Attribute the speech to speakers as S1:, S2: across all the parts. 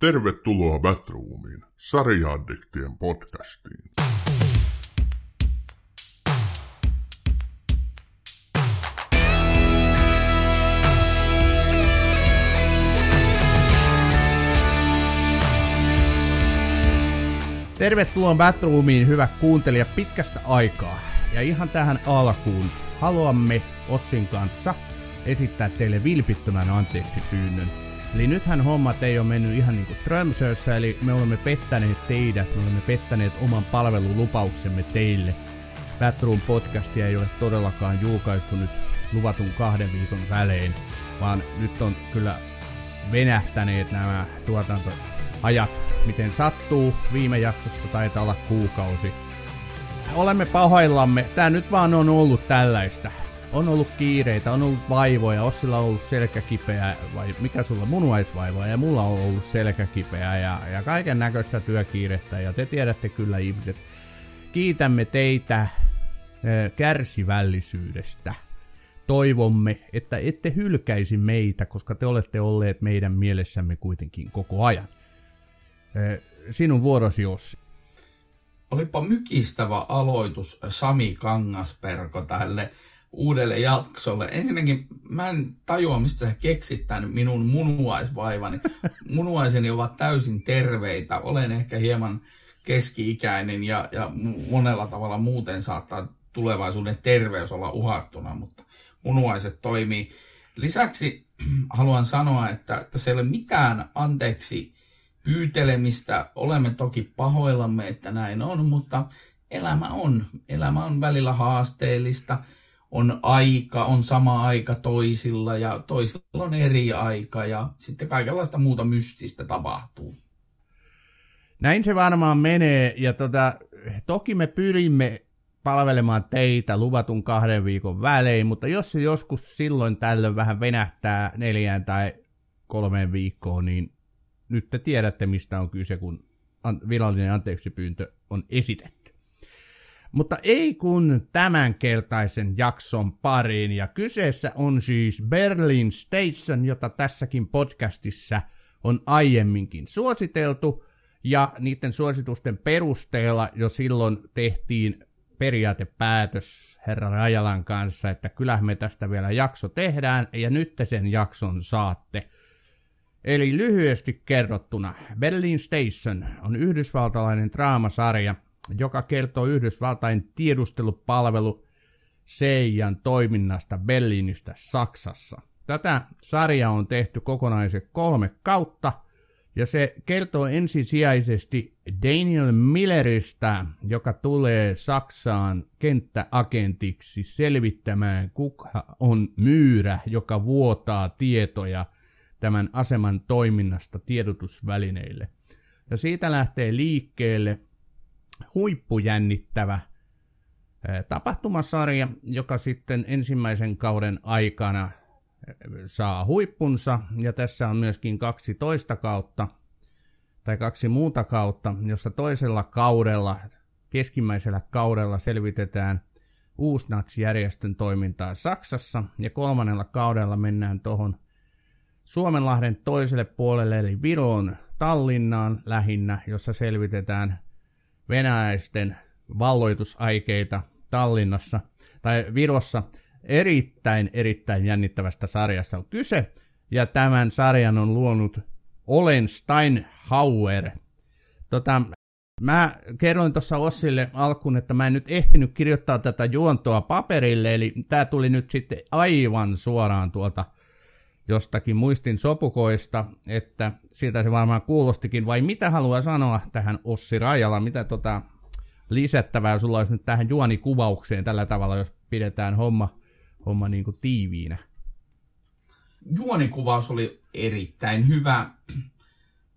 S1: Tervetuloa Batroomiin, sarjaaddiktien podcastiin.
S2: Tervetuloa Batroomiin, hyvä kuuntelija, pitkästä aikaa. Ja ihan tähän alkuun haluamme Ossin kanssa esittää teille vilpittömän anteeksi pyynnön. Eli nythän hommat ei ole mennyt ihan niin kuin Strömsössä, eli me olemme pettäneet teidät, me olemme pettäneet oman palvelulupauksemme teille. Batroom podcastia ei ole todellakaan julkaistu nyt luvatun kahden viikon välein, vaan nyt on kyllä venähtäneet nämä tuotantoajat, miten sattuu. Viime jaksosta taitaa olla kuukausi. Olemme pahoillamme, tää nyt vaan on ollut tällaista. On ollut kiireitä, on ollut vaivoja, Ossilla on ollut selkäkipeä, vai mikä sulla munuaisvaivoja, ja mulla on ollut selkäkipeä, ja, ja kaiken näköistä työkiirettä, ja te tiedätte kyllä ihmiset. Kiitämme teitä kärsivällisyydestä. Toivomme, että ette hylkäisi meitä, koska te olette olleet meidän mielessämme kuitenkin koko ajan. Sinun vuorosi, Ossi.
S3: Olipa mykistävä aloitus Sami Kangasperko tälle uudelle jaksolle. Ensinnäkin mä en tajua, mistä sä keksit tämän minun munuaisvaivani. Munuaiseni ovat täysin terveitä. Olen ehkä hieman keski-ikäinen ja, ja monella tavalla muuten saattaa tulevaisuuden terveys olla uhattuna, mutta munuaiset toimii. Lisäksi haluan sanoa, että tässä ei ole mitään anteeksi pyytelemistä. Olemme toki pahoillamme, että näin on, mutta elämä on. Elämä on välillä haasteellista. On aika, on sama aika toisilla ja toisilla on eri aika ja sitten kaikenlaista muuta mystistä tapahtuu.
S2: Näin se varmaan menee, ja tota, toki me pyrimme palvelemaan teitä luvatun kahden viikon välein, mutta jos se joskus silloin tällöin vähän venähtää neljään tai kolmeen viikkoon, niin nyt te tiedätte, mistä on kyse, kun virallinen anteeksipyyntö on esitetty. Mutta ei kun tämänkeltaisen jakson pariin, ja kyseessä on siis Berlin Station, jota tässäkin podcastissa on aiemminkin suositeltu, ja niiden suositusten perusteella jo silloin tehtiin periaatepäätös herra Rajalan kanssa, että kyllä me tästä vielä jakso tehdään, ja nyt te sen jakson saatte. Eli lyhyesti kerrottuna, Berlin Station on yhdysvaltalainen draamasarja, joka kertoo Yhdysvaltain tiedustelupalvelu CIAn toiminnasta Berliinistä Saksassa. Tätä sarjaa on tehty kokonaiset kolme kautta, ja se kertoo ensisijaisesti Daniel Milleristä, joka tulee Saksaan kenttäagentiksi selvittämään, kuka on myyrä, joka vuotaa tietoja tämän aseman toiminnasta tiedotusvälineille. Ja siitä lähtee liikkeelle huippujännittävä tapahtumasarja, joka sitten ensimmäisen kauden aikana saa huippunsa, ja tässä on myöskin kaksi toista kautta, tai kaksi muuta kautta, jossa toisella kaudella, keskimmäisellä kaudella selvitetään uusnatsijärjestön toimintaa Saksassa, ja kolmannella kaudella mennään tuohon Suomenlahden toiselle puolelle, eli Viroon Tallinnaan lähinnä, jossa selvitetään venäläisten valloitusaikeita Tallinnassa tai Virossa. Erittäin, erittäin jännittävästä sarjasta on kyse, ja tämän sarjan on luonut Olen Steinhauer. Tota, mä kerroin tuossa Ossille alkuun, että mä en nyt ehtinyt kirjoittaa tätä juontoa paperille, eli tämä tuli nyt sitten aivan suoraan tuolta jostakin muistin sopukoista, että siltä se varmaan kuulostikin, vai mitä haluaa sanoa tähän Ossi Rajala, mitä tota lisättävää sulla olisi nyt tähän juonikuvaukseen tällä tavalla, jos pidetään homma, homma niin kuin tiiviinä?
S3: Juonikuvaus oli erittäin hyvä.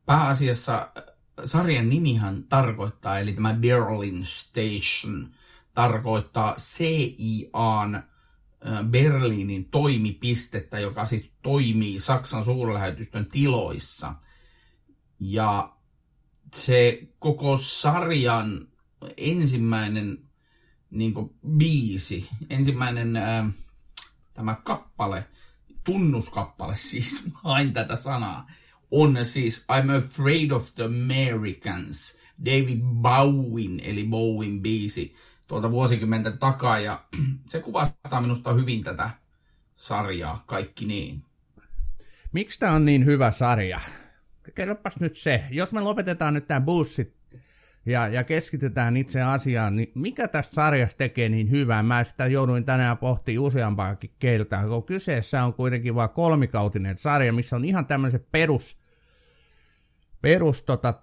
S3: Pääasiassa äh, sarjan nimihan tarkoittaa, eli tämä Berlin Station, tarkoittaa CIAn Berliinin toimipistettä, joka siis toimii Saksan suurlähetystön tiloissa. Ja se koko sarjan ensimmäinen niin kuin, biisi, ensimmäinen ää, tämä kappale, tunnuskappale siis, hain tätä sanaa, on siis I'm Afraid of the Americans, David Bowen, eli Bowen biisi tuolta vuosikymmenten takaa, ja se kuvastaa minusta hyvin tätä sarjaa, kaikki niin.
S2: Miksi tämä on niin hyvä sarja? Kerropas nyt se. Jos me lopetetaan nyt tämä bullshit ja, ja keskitytään itse asiaan, niin mikä tässä sarjassa tekee niin hyvää? Mä sitä jouduin tänään pohtimaan useampaakin kertaa, kun kyseessä on kuitenkin vain kolmikautinen sarja, missä on ihan tämmöiset perus, perus tota,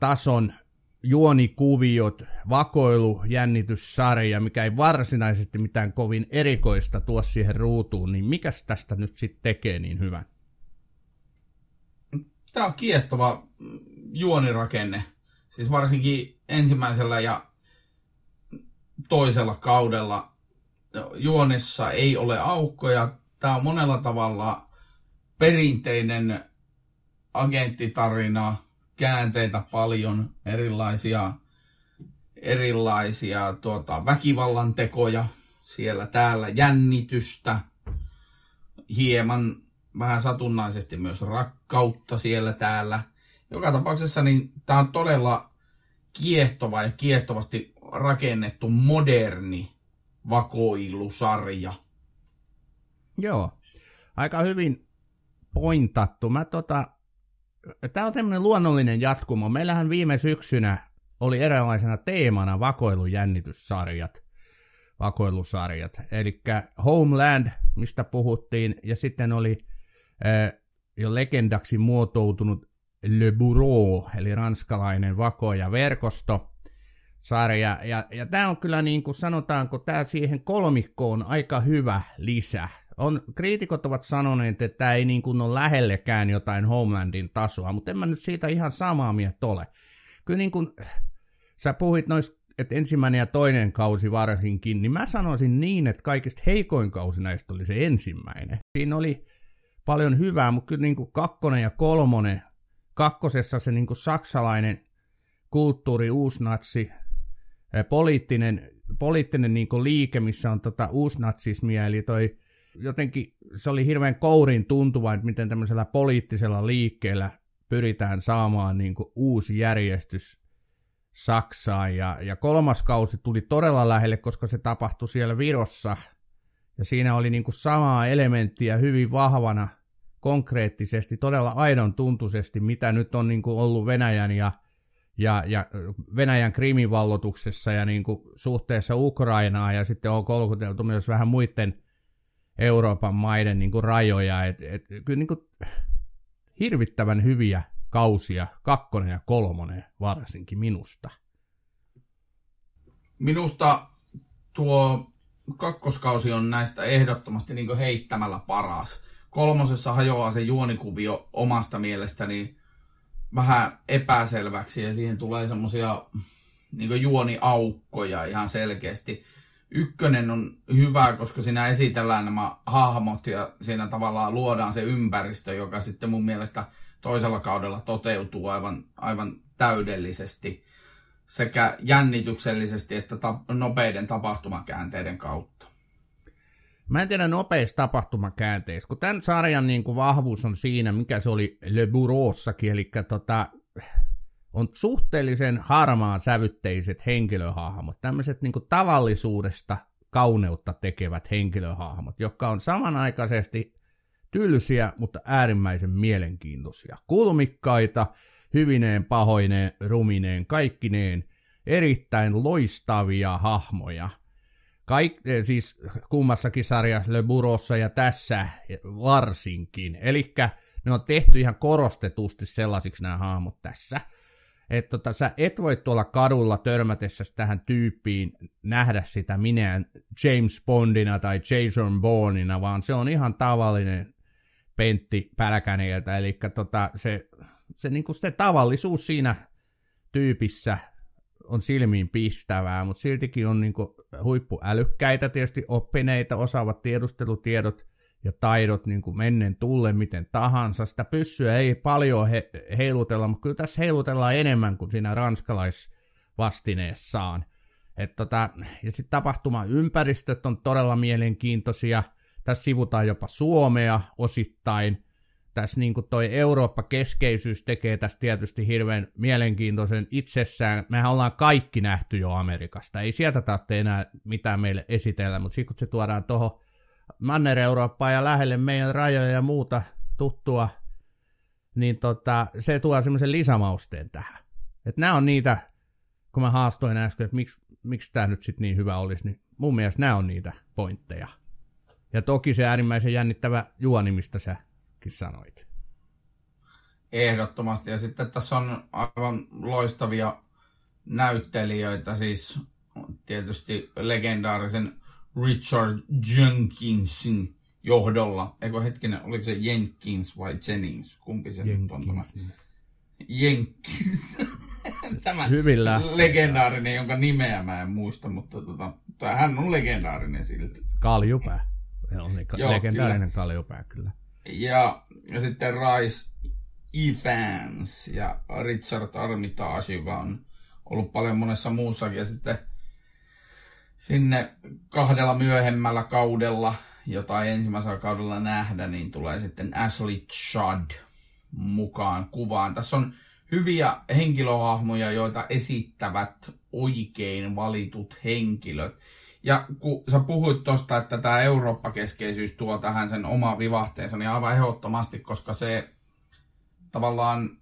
S2: juonikuviot, vakoilu, jännityssarja, mikä ei varsinaisesti mitään kovin erikoista tuo siihen ruutuun, niin mikä tästä nyt sitten tekee niin hyvän?
S3: Tämä on kiehtova juonirakenne. Siis varsinkin ensimmäisellä ja toisella kaudella juonessa ei ole aukkoja. Tämä on monella tavalla perinteinen agenttitarina, käänteitä paljon, erilaisia, erilaisia tuota, väkivallan tekoja siellä täällä, jännitystä, hieman vähän satunnaisesti myös rakkautta siellä täällä. Joka tapauksessa niin tämä on todella kiehtova ja kiehtovasti rakennettu moderni vakoilusarja.
S2: Joo, aika hyvin pointattu. Mä tota, Tämä on tämmöinen luonnollinen jatkumo. Meillähän viime syksynä oli eräänlaisena teemana vakoilujännityssarjat, vakoilusarjat. Eli Homeland, mistä puhuttiin, ja sitten oli äh, jo legendaksi muotoutunut Le Bureau, eli ranskalainen vako- ja verkosto, sarja. Ja, ja tämä on kyllä niin kuin sanotaanko, tämä siihen kolmikkoon aika hyvä lisä on, kriitikot ovat sanoneet, että tämä ei niin kuin ole lähellekään jotain Homelandin tasoa, mutta en mä nyt siitä ihan samaa mieltä ole. Kyllä niin kuin, sä puhuit noista, että ensimmäinen ja toinen kausi varsinkin, niin mä sanoisin niin, että kaikista heikoin kausi näistä oli se ensimmäinen. Siinä oli paljon hyvää, mutta kyllä niin kuin kakkonen ja kolmonen, kakkosessa se niin kuin saksalainen kulttuuri, uusnatsi, poliittinen, poliittinen niin liike, missä on tota uusnatsismia, eli toi jotenkin se oli hirveän kourin tuntuva, että miten tämmöisellä poliittisella liikkeellä pyritään saamaan niin kuin uusi järjestys Saksaan. Ja, ja kolmas kausi tuli todella lähelle, koska se tapahtui siellä Virossa. Ja siinä oli niin kuin samaa elementtiä hyvin vahvana konkreettisesti, todella aidon tuntuisesti, mitä nyt on niin kuin ollut Venäjän ja, ja, ja Venäjän krimivallotuksessa ja niin kuin suhteessa Ukrainaa ja sitten on kolkuteltu myös vähän muiden Euroopan maiden niin kuin rajoja. Et, et, kyllä niin kuin hirvittävän hyviä kausia, kakkonen ja kolmonen varsinkin minusta.
S3: Minusta tuo kakkoskausi on näistä ehdottomasti niin heittämällä paras. Kolmosessa hajoaa se juonikuvio omasta mielestäni vähän epäselväksi ja siihen tulee semmoisia niin juoniaukkoja ihan selkeästi ykkönen on hyvä, koska siinä esitellään nämä hahmot ja siinä tavallaan luodaan se ympäristö, joka sitten mun mielestä toisella kaudella toteutuu aivan, aivan täydellisesti sekä jännityksellisesti että ta- nopeiden tapahtumakäänteiden kautta.
S2: Mä en tiedä nopeista tapahtumakäänteistä, kun tämän sarjan niin kuin vahvuus on siinä, mikä se oli Le Bureaussakin, eli tota, on suhteellisen harmaan sävytteiset henkilöhahmot, tämmöiset niin tavallisuudesta kauneutta tekevät henkilöhahmot, jotka on samanaikaisesti tylsiä, mutta äärimmäisen mielenkiintoisia. Kulmikkaita, hyvineen, pahoineen, rumineen, kaikkineen, erittäin loistavia hahmoja. Kaik, eh, siis kummassakin sarjassa Le Burossa ja tässä varsinkin. Eli ne on tehty ihan korostetusti sellaisiksi nämä hahmot tässä – että tota, sä et voi tuolla kadulla törmätessä tähän tyyppiin nähdä sitä minä James Bondina tai Jason Bourneina, vaan se on ihan tavallinen Pentti Pälkäneeltä, eli tota, se, se, niinku se tavallisuus siinä tyypissä on silmiin pistävää, mutta siltikin on niinku huippuälykkäitä, tietysti oppineita, osaavat tiedustelutiedot ja taidot niin kuin mennen tulle miten tahansa. Sitä pyssyä ei paljon he, heilutella, mutta kyllä tässä heilutellaan enemmän kuin siinä ranskalaisvastineessaan. Et tota, ja sitten tapahtumaympäristöt on todella mielenkiintoisia. Tässä sivutaan jopa Suomea osittain. tässä niin kuin toi Eurooppa-keskeisyys tekee tästä tietysti hirveän mielenkiintoisen itsessään. Mehän ollaan kaikki nähty jo Amerikasta. Ei sieltä tarvitse enää mitään meille esitellä, mutta sitten kun se tuodaan tuohon Manner-Eurooppaan ja lähelle meidän rajoja ja muuta tuttua, niin tota, se tuo semmoisen lisämausteen tähän. Että nämä on niitä, kun mä haastoin äsken, että miksi, miksi tämä nyt sitten niin hyvä olisi, niin mun mielestä nämä on niitä pointteja. Ja toki se äärimmäisen jännittävä juoni, mistä säkin sanoit.
S3: Ehdottomasti. Ja sitten tässä on aivan loistavia näyttelijöitä, siis tietysti legendaarisen Richard Jenkinsin johdolla. Eikö hetkinen, oliko se Jenkins vai Jennings? Kumpi se Jenkins. nyt on tämä? Jenkins. tämä
S2: Hyvillä.
S3: legendaarinen, jonka nimeä mä en muista, mutta tota, hän on legendaarinen silti.
S2: Kaljupää. On niin, Joo, legendaarinen kyllä. kaljupää kyllä.
S3: Ja, ja sitten Rice Evans ja Richard Armitage, joka on ollut paljon monessa muussakin. Ja sitten sinne kahdella myöhemmällä kaudella, jota ensimmäisellä kaudella nähdä, niin tulee sitten Ashley Judd mukaan kuvaan. Tässä on hyviä henkilöhahmoja, joita esittävät oikein valitut henkilöt. Ja kun sä puhuit tuosta, että tämä Eurooppa-keskeisyys tuo tähän sen oman vivahteensa, niin aivan ehdottomasti, koska se tavallaan,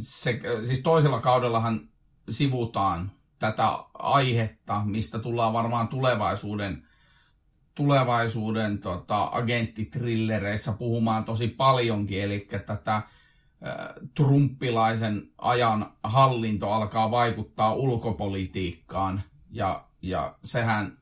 S3: se, siis toisella kaudellahan sivutaan tätä aihetta, mistä tullaan varmaan tulevaisuuden, tulevaisuuden tota, agenttitrillereissä puhumaan tosi paljonkin, eli tätä trumpilaisen ajan hallinto alkaa vaikuttaa ulkopolitiikkaan ja, ja sehän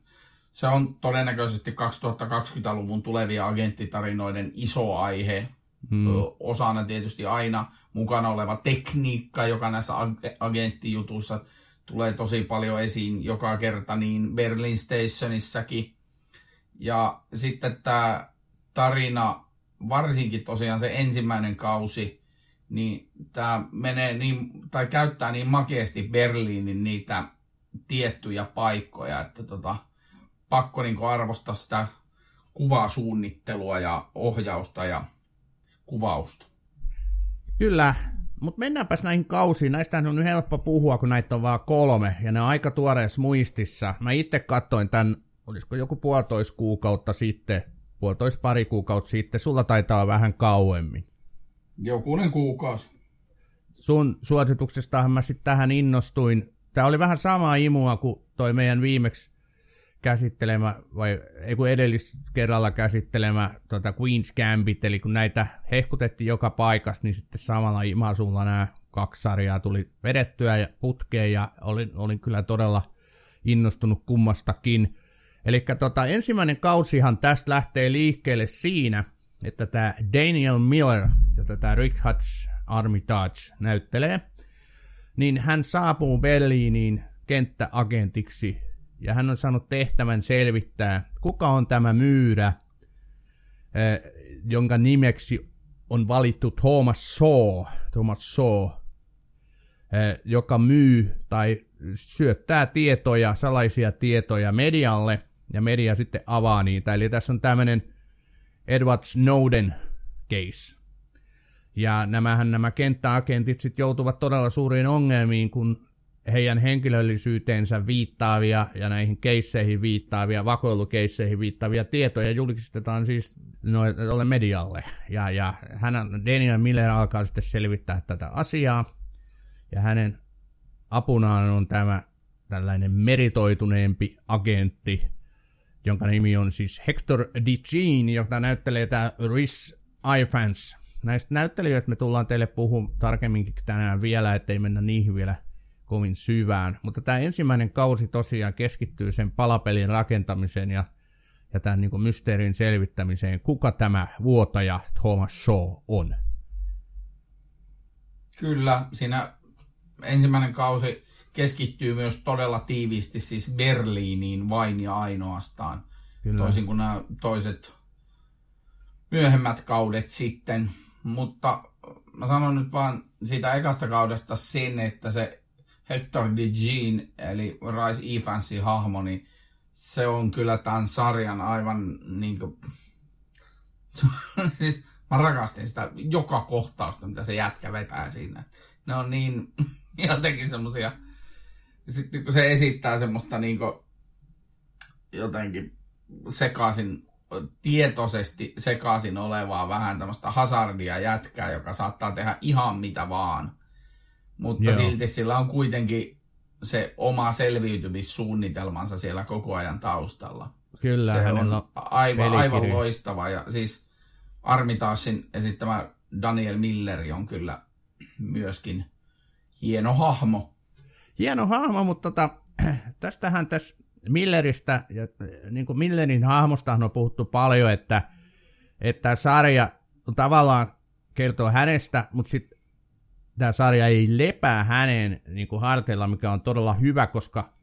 S3: se on todennäköisesti 2020-luvun tulevia agenttitarinoiden iso aihe. Hmm. Osana tietysti aina mukana oleva tekniikka, joka näissä agenttijutuissa tulee tosi paljon esiin joka kerta, niin Berlin Stationissakin. Ja sitten tämä tarina, varsinkin tosiaan se ensimmäinen kausi, niin tämä menee niin, tai käyttää niin makeasti Berliinin niitä tiettyjä paikkoja, että tota, pakko niin arvostaa sitä kuvasuunnittelua ja ohjausta ja kuvausta.
S2: Kyllä, mutta mennäänpäs näihin kausiin. Näistä on nyt helppo puhua, kun näitä on vaan kolme, ja ne on aika tuoreessa muistissa. Mä itse katsoin tämän, olisiko joku puolitoista kuukautta sitten, puolitoista pari kuukautta sitten, sulla taitaa olla vähän kauemmin.
S3: Jokunen kuukausi.
S2: Sun suosituksestahan mä sitten tähän innostuin. Tämä oli vähän samaa imua kuin toi meidän viimeksi käsittelemä, vai ei kun edelliskerralla käsittelemä tota Queen's Gambit, eli kun näitä hehkutettiin joka paikassa, niin sitten samalla imasulla nämä kaksi sarjaa tuli vedettyä ja putkeen, ja olin, olin kyllä todella innostunut kummastakin. Eli tota, ensimmäinen kausihan tästä lähtee liikkeelle siinä, että tämä Daniel Miller, jota tämä Rick Hutch Armitage näyttelee, niin hän saapuu Berliiniin kenttäagentiksi ja hän on saanut tehtävän selvittää, kuka on tämä myyrä, jonka nimeksi on valittu Thomas Shaw, Thomas Shaw joka myy tai syöttää tietoja, salaisia tietoja medialle, ja media sitten avaa niitä. Eli tässä on tämmöinen Edward Snowden case. Ja nämähän nämä kenttäagentit sitten joutuvat todella suuriin ongelmiin, kun heidän henkilöllisyyteensä viittaavia ja näihin keisseihin viittaavia, vakoilukeisseihin viittaavia tietoja julkistetaan siis noille medialle. Ja, ja hän, Daniel Miller alkaa sitten selvittää tätä asiaa. Ja hänen apunaan on tämä tällainen meritoituneempi agentti, jonka nimi on siis Hector DeJean, jota näyttelee tämä Rhys Ifans. Näistä näyttelijöistä me tullaan teille puhumaan tarkemminkin tänään vielä, ettei mennä niihin vielä kovin syvään. Mutta tämä ensimmäinen kausi tosiaan keskittyy sen palapelin rakentamiseen ja, ja tämän niin mysteerin selvittämiseen, kuka tämä vuotaja Thomas Shaw on.
S3: Kyllä, siinä ensimmäinen kausi keskittyy myös todella tiiviisti siis Berliiniin vain ja ainoastaan. Kyllä. Toisin kuin nämä toiset myöhemmät kaudet sitten. Mutta mä sanon nyt vaan siitä ekasta kaudesta sen, että se Hector de Jean, eli Rice Evansin hahmo, niin se on kyllä tämän sarjan aivan niin kuin, siis Mä rakastin sitä joka kohtausta, mitä se jätkä vetää siinä. Ne on niin jotenkin semmosia... Sitten kun se esittää semmoista niinku jotenkin sekaisin, tietoisesti sekaisin olevaa vähän tämmöistä hazardia jätkää, joka saattaa tehdä ihan mitä vaan. Mutta Joo. silti sillä on kuitenkin se oma selviytymissuunnitelmansa siellä koko ajan taustalla.
S2: Kyllä,
S3: se
S2: on,
S3: on aivan, aivan loistava. Ja siis Armitaasin esittämä Daniel Milleri on kyllä myöskin hieno hahmo.
S2: Hieno hahmo, mutta tota, tästähän tässä Milleristä, ja niin kuin Millerin hahmosta on puhuttu paljon, että, että sarja tavallaan kertoo hänestä, mutta sitten tämä sarja ei lepää hänen niin kuin harteilla, mikä on todella hyvä, koska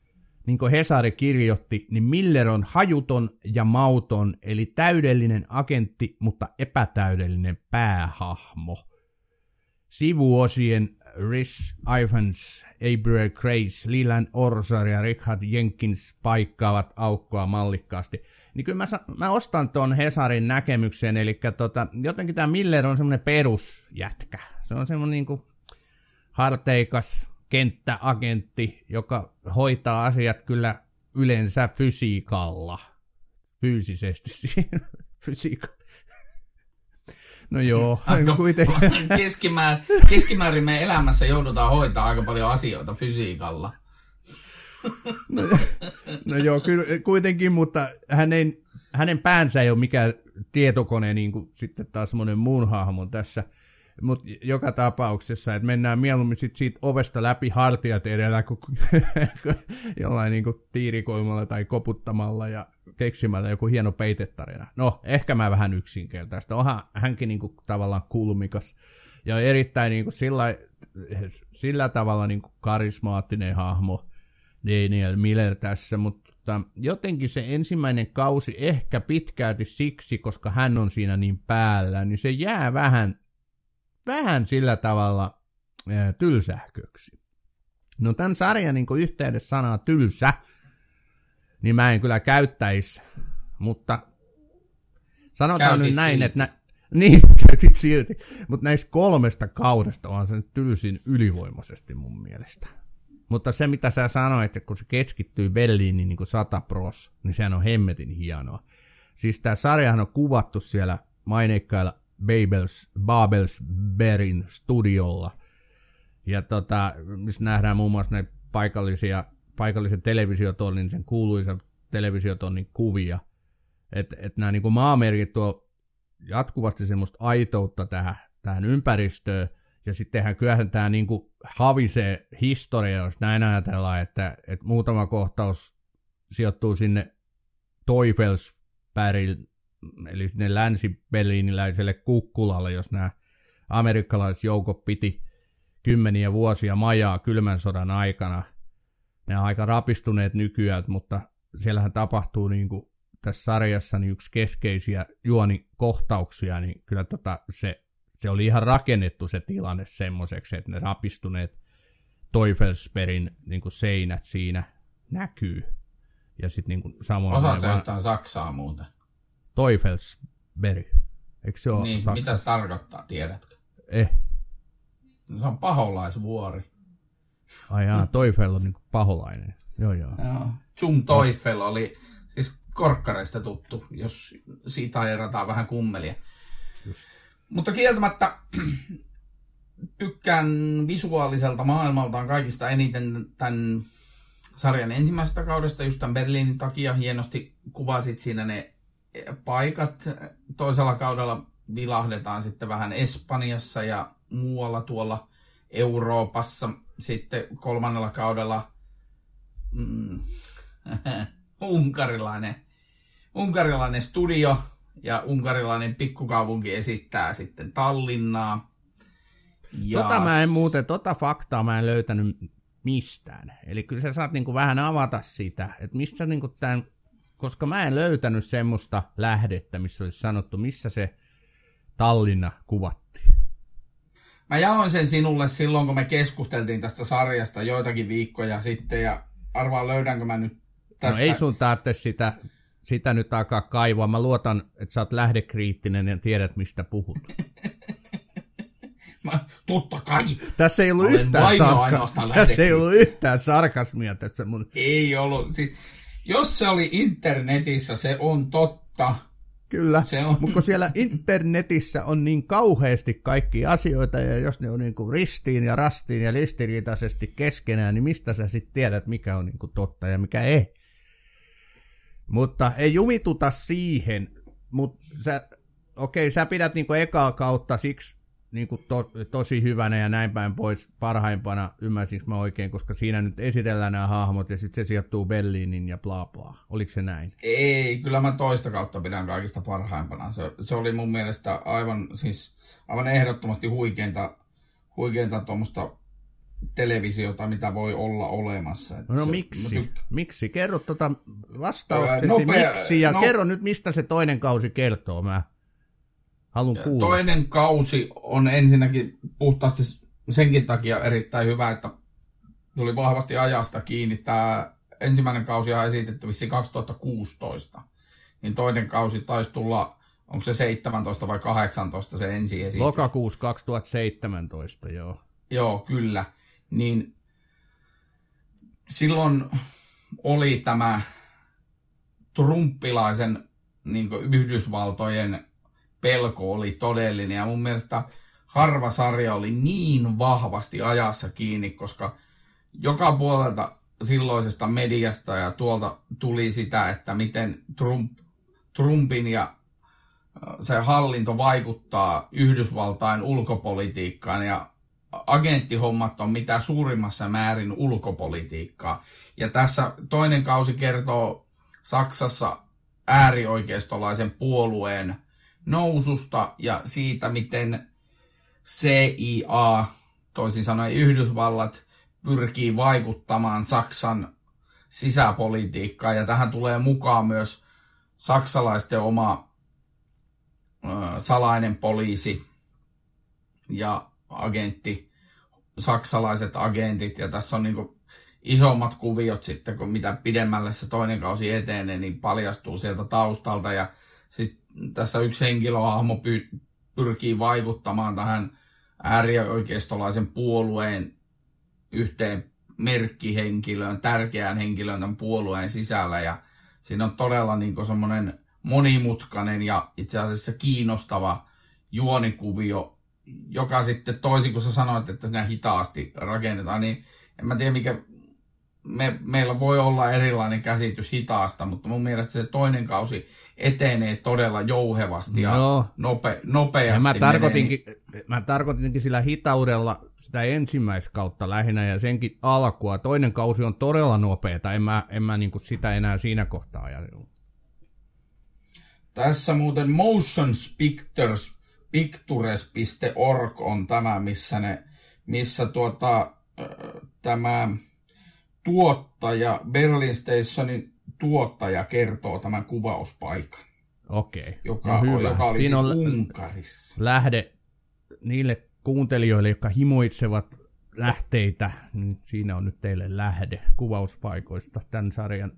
S2: niin kuin Hesari kirjoitti, niin Miller on hajuton ja mauton, eli täydellinen agentti, mutta epätäydellinen päähahmo. Sivuosien Rich Ivans, Abraham Grace, Leland Orsar ja Richard Jenkins paikkaavat aukkoa mallikkaasti. Niin kyllä mä, mä ostan tuon Hesarin näkemyksen, eli tota, jotenkin tämä Miller on semmoinen perusjätkä. Se on semmoinen niin harteikas kenttäagentti, joka hoitaa asiat kyllä yleensä fysiikalla. Fyysisesti fysiikalla. No joo,
S3: aika, kuitenkin. Keskimäärin, keskimäärin meidän elämässä joudutaan hoitaa aika paljon asioita fysiikalla.
S2: No, no joo, kyllä, kuitenkin, mutta hänen, hänen päänsä ei ole mikään tietokone, niin kuin sitten taas monen muun hahmon tässä. Mutta joka tapauksessa, että mennään mieluummin sit siitä ovesta läpi hartiat edellä kuin jollain niin kuin tiirikoimalla tai koputtamalla ja keksimällä joku hieno peitetarina. No, ehkä mä vähän yksinkertaista. Onhan hänkin niin kuin, tavallaan kulmikas ja erittäin niin kuin, sillä, sillä tavalla niin kuin, karismaattinen hahmo Daniel Miller tässä, mutta jotenkin se ensimmäinen kausi ehkä pitkälti siksi, koska hän on siinä niin päällä, niin se jää vähän vähän sillä tavalla ää, tylsähköksi. No tämän sarjan niin yhteydessä sanaa tylsä, niin mä en kyllä käyttäisi, mutta sanotaan Käytit nyt näin, silti. että nä- niin, käytit silti. Mutta näistä kolmesta kaudesta on se tylsin ylivoimaisesti mun mielestä. Mutta se, mitä sä sanoit, että kun se keskittyy Berliiniin niin kuin sata pros, niin sehän on hemmetin hienoa. Siis tämä sarjahan on kuvattu siellä maineikkailla Babels, Babelsbergin studiolla. Ja tota, missä nähdään muun muassa näitä paikallisia, paikallisen televisiotonnin, sen kuuluisa televisiotonnin kuvia. Että et nämä niin maamerkit tuo jatkuvasti semmoista aitoutta tähän, tähän ympäristöön. Ja sittenhän kyllähän tämä niin havisee historia, jos näin ajatellaan, että, että muutama kohtaus sijoittuu sinne Teufelsbergin eli sinne länsi-berliiniläiselle kukkulalle, jos nämä amerikkalaisjoukot piti kymmeniä vuosia majaa kylmän sodan aikana. Ne on aika rapistuneet nykyään, mutta siellähän tapahtuu niin kuin tässä sarjassa niin yksi keskeisiä juonikohtauksia, niin kyllä tota, se, se oli ihan rakennettu se tilanne semmoiseksi, että ne rapistuneet Teufelsbergin niin kuin seinät siinä näkyy. Ja sitten niin samoin...
S3: Osaatko vaan... Saksaa muuten?
S2: Teufelsberg. Eikö se ole
S3: Niin, Saksassa? mitä se tarkoittaa, tiedätkö?
S2: Eh.
S3: No, se on paholaisvuori.
S2: Ai jaa, Teufel on niin paholainen. Joo, joo.
S3: joo. Zum Teufel oli siis korkkareista tuttu, jos siitä erotaan vähän kummelia. Just. Mutta kieltämättä tykkään visuaaliselta maailmaltaan kaikista eniten tämän sarjan ensimmäisestä kaudesta, just tämän Berliinin takia. Hienosti kuvasit siinä ne paikat. Toisella kaudella vilahdetaan sitten vähän Espanjassa ja muualla tuolla Euroopassa. Sitten kolmannella kaudella mm, unkarilainen, unkarilainen studio ja unkarilainen pikkukaupunki esittää sitten Tallinnaa.
S2: Ja... Tota mä en muuten, tota faktaa mä en löytänyt mistään. Eli kyllä sä saat niinku vähän avata sitä, että mistä niinku tämän koska mä en löytänyt semmoista lähdettä, missä olisi sanottu, missä se Tallinna kuvattiin.
S3: Mä jaoin sen sinulle silloin, kun me keskusteltiin tästä sarjasta joitakin viikkoja sitten, ja arvaa löydänkö mä nyt
S2: tästä. No ei sun tarvitse sitä sitä nyt alkaa kaivaa. Mä luotan, että sä oot lähdekriittinen ja tiedät, mistä puhut.
S3: Mä, totta kai.
S2: Tässä ei ollut, yhtään, sarka- tässä ei ollut yhtään sarkasmia tässä mun...
S3: Ei ollut. Siis, jos se oli internetissä, se on totta.
S2: Kyllä, se on. mutta siellä internetissä on niin kauheasti kaikki asioita, ja jos ne on niin kuin ristiin ja rastiin ja listiriitaisesti keskenään, niin mistä sä sitten tiedät, mikä on niin kuin totta ja mikä ei. Mutta ei jumituta siihen, mutta sä, okei, sä pidät niin kuin ekaa kautta siksi niin kuin to, tosi hyvänä ja näin päin pois parhaimpana, ymmärsinkö mä oikein, koska siinä nyt esitellään nämä hahmot ja sitten se sijoittuu Berliinin ja bla bla. Oliko se näin?
S3: Ei, kyllä mä toista kautta pidän kaikista parhaimpana. Se, se oli mun mielestä aivan, siis, aivan ehdottomasti huikeinta, huikeinta tuommoista televisiota, mitä voi olla olemassa.
S2: no, no se, miksi? Tyk... Miksi? Kerro tuota vastauksesi, nopea, miksi, ja no, kerro nyt, mistä se toinen kausi kertoo. Mä Haluan kuulla.
S3: Toinen kausi on ensinnäkin puhtaasti senkin takia erittäin hyvä, että tuli vahvasti ajasta kiinni. Tämä ensimmäinen kausi on esitetty vissiin 2016, niin toinen kausi taisi tulla, onko se 17 vai 18 se ensi esitys?
S2: Lokakuussa 2017, joo.
S3: Joo, kyllä. Niin silloin oli tämä trumppilaisen niin Yhdysvaltojen pelko oli todellinen ja mun mielestä harva sarja oli niin vahvasti ajassa kiinni, koska joka puolelta silloisesta mediasta ja tuolta tuli sitä, että miten Trump, Trumpin ja se hallinto vaikuttaa Yhdysvaltain ulkopolitiikkaan ja agenttihommat on mitä suurimmassa määrin ulkopolitiikkaa. Ja tässä toinen kausi kertoo Saksassa äärioikeistolaisen puolueen noususta ja siitä, miten CIA, toisin sanoen Yhdysvallat, pyrkii vaikuttamaan Saksan sisäpolitiikkaan. Ja tähän tulee mukaan myös saksalaisten oma salainen poliisi ja agentti, saksalaiset agentit. Ja tässä on niin isommat kuviot sitten, kun mitä pidemmälle se toinen kausi etenee, niin paljastuu sieltä taustalta. Ja sitten tässä yksi henkilöhahmo py, pyrkii vaikuttamaan tähän äärioikeistolaisen puolueen yhteen merkkihenkilöön, tärkeään henkilöön tämän puolueen sisällä. Ja siinä on todella niin semmoinen monimutkainen ja itse asiassa kiinnostava juonikuvio, joka sitten toisin kuin sä sanoit, että sinä hitaasti rakennetaan, niin en mä tiedä mikä me, meillä voi olla erilainen käsitys hitaasta, mutta mun mielestä se toinen kausi etenee todella jouhevasti ja no. nope, nopeasti. Ja
S2: mä, tarkoitinkin, menee. mä tarkoitinkin sillä hitaudella sitä ensimmäiskautta lähinnä ja senkin alkua. Toinen kausi on todella nopeeta, en mä, en mä niinku sitä enää siinä kohtaa ajatellut.
S3: Tässä muuten Motion Pictures, pictures.org on tämä, missä, ne, missä tuota, tämä tuottaja, Berlin Stationin tuottaja kertoo tämän kuvauspaikan.
S2: Okei.
S3: Joka, no hyvä. joka oli Siinä siis on Unkarissa.
S2: Lähde niille kuuntelijoille, jotka himoitsevat lähteitä, niin siinä on nyt teille lähde kuvauspaikoista, tämän sarjan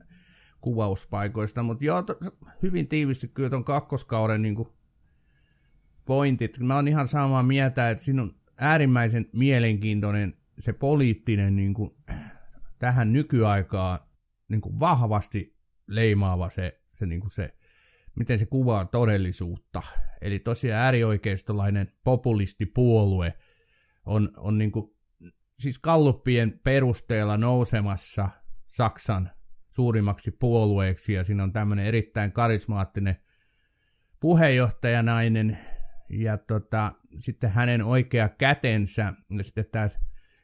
S2: kuvauspaikoista. Mutta joo, to, hyvin tiivisti kyllä tuon kakkoskauden niin kuin pointit. Mä oon ihan samaa mieltä, että siinä on äärimmäisen mielenkiintoinen se poliittinen niin kuin, tähän nykyaikaan niin kuin vahvasti leimaava se, se, niin kuin se, miten se kuvaa todellisuutta. Eli tosiaan äärioikeistolainen populistipuolue on, on niin kuin, siis kalluppien perusteella nousemassa Saksan suurimmaksi puolueeksi, ja siinä on tämmöinen erittäin karismaattinen puheenjohtajanainen, ja tota, sitten hänen oikea kätensä, ja sitten tämä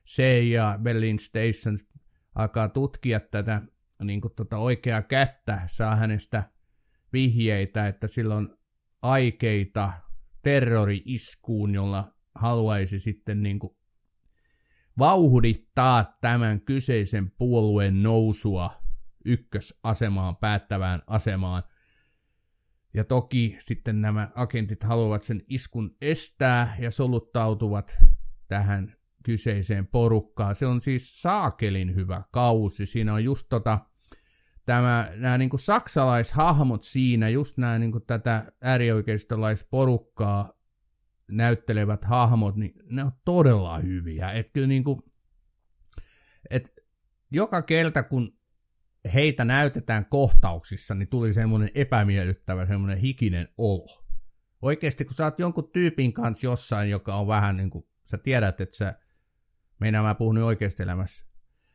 S2: CIA Berlin Stations alkaa tutkia tätä niin kuin tota oikeaa kättä, saa hänestä vihjeitä, että sillä on aikeita terrori-iskuun, jolla haluaisi sitten niin kuin vauhdittaa tämän kyseisen puolueen nousua ykkösasemaan, päättävään asemaan. Ja toki sitten nämä agentit haluavat sen iskun estää ja soluttautuvat tähän kyseiseen porukkaan. Se on siis saakelin hyvä kausi. Siinä on just tota tämä, nämä niin kuin saksalaishahmot siinä, just nämä niin kuin tätä äärioikeistolaisporukkaa näyttelevät hahmot, niin ne on todella hyviä. Et kyllä niin kuin, et joka kerta, kun heitä näytetään kohtauksissa, niin tuli semmoinen epämiellyttävä, semmoinen hikinen olo. Oikeasti, kun sä oot jonkun tyypin kanssa jossain, joka on vähän niin kuin, sä tiedät, että sä, meinaa mä puhun nyt oikeasti elämässä,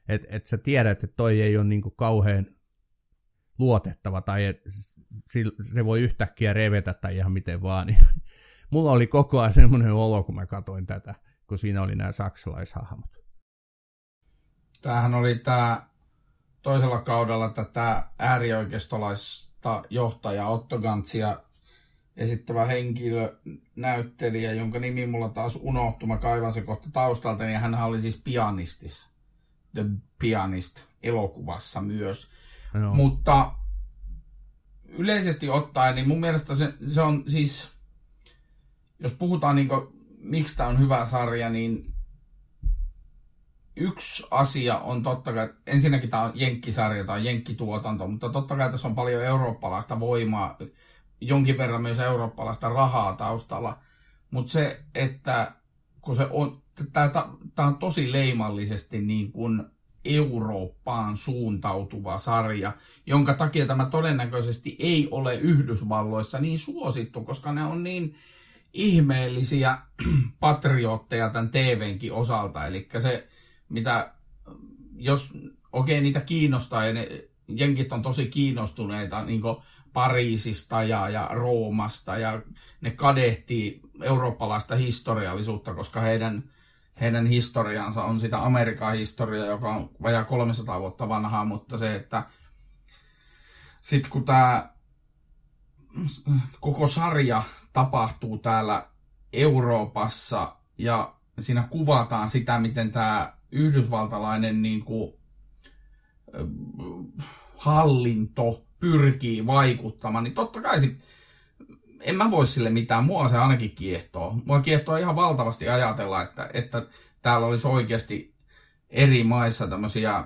S2: että et sä tiedät, että toi ei ole niin kuin kauhean luotettava tai että se voi yhtäkkiä revetä tai ihan miten vaan, mulla oli koko ajan semmoinen olo, kun mä katsoin tätä, kun siinä oli nämä saksalaishahmot.
S3: Tämähän oli tämä toisella kaudella tätä äärioikeistolaista johtaja Otto Gantsia esittävä henkilö, näyttelijä, jonka nimi mulla taas unohtui, mä kaivan se kohta taustalta, niin hän oli siis pianistis, The Pianist elokuvassa myös. No. Mutta yleisesti ottaen, niin mun mielestä se, se on siis, jos puhutaan niin kuin, miksi tämä on hyvä sarja, niin yksi asia on totta kai, ensinnäkin tämä on jenkkisarja tai jenkkituotanto, mutta totta kai tässä on paljon eurooppalaista voimaa, jonkin verran myös eurooppalaista rahaa taustalla. Mutta se, että kun se on, tämä on tosi leimallisesti niin kuin Eurooppaan suuntautuva sarja, jonka takia tämä todennäköisesti ei ole Yhdysvalloissa niin suosittu, koska ne on niin ihmeellisiä patriotteja tämän TVnkin osalta. Eli se, mitä, jos okay, niitä kiinnostaa ja ne jenkit on tosi kiinnostuneita niin Pariisista ja, ja Roomasta ja ne kadehtii eurooppalaista historiallisuutta, koska heidän heidän historiansa on sitä Amerikan historiaa, joka on vajaa 300 vuotta vanhaa, mutta se, että sitten kun tämä koko sarja tapahtuu täällä Euroopassa ja siinä kuvataan sitä, miten tämä yhdysvaltalainen niin kuin, hallinto pyrkii vaikuttamaan, niin totta kai sit, en mä voi sille mitään, mua se ainakin kiehtoo. Mua kiehtoo ihan valtavasti ajatella, että, että täällä olisi oikeasti eri maissa tämmöisiä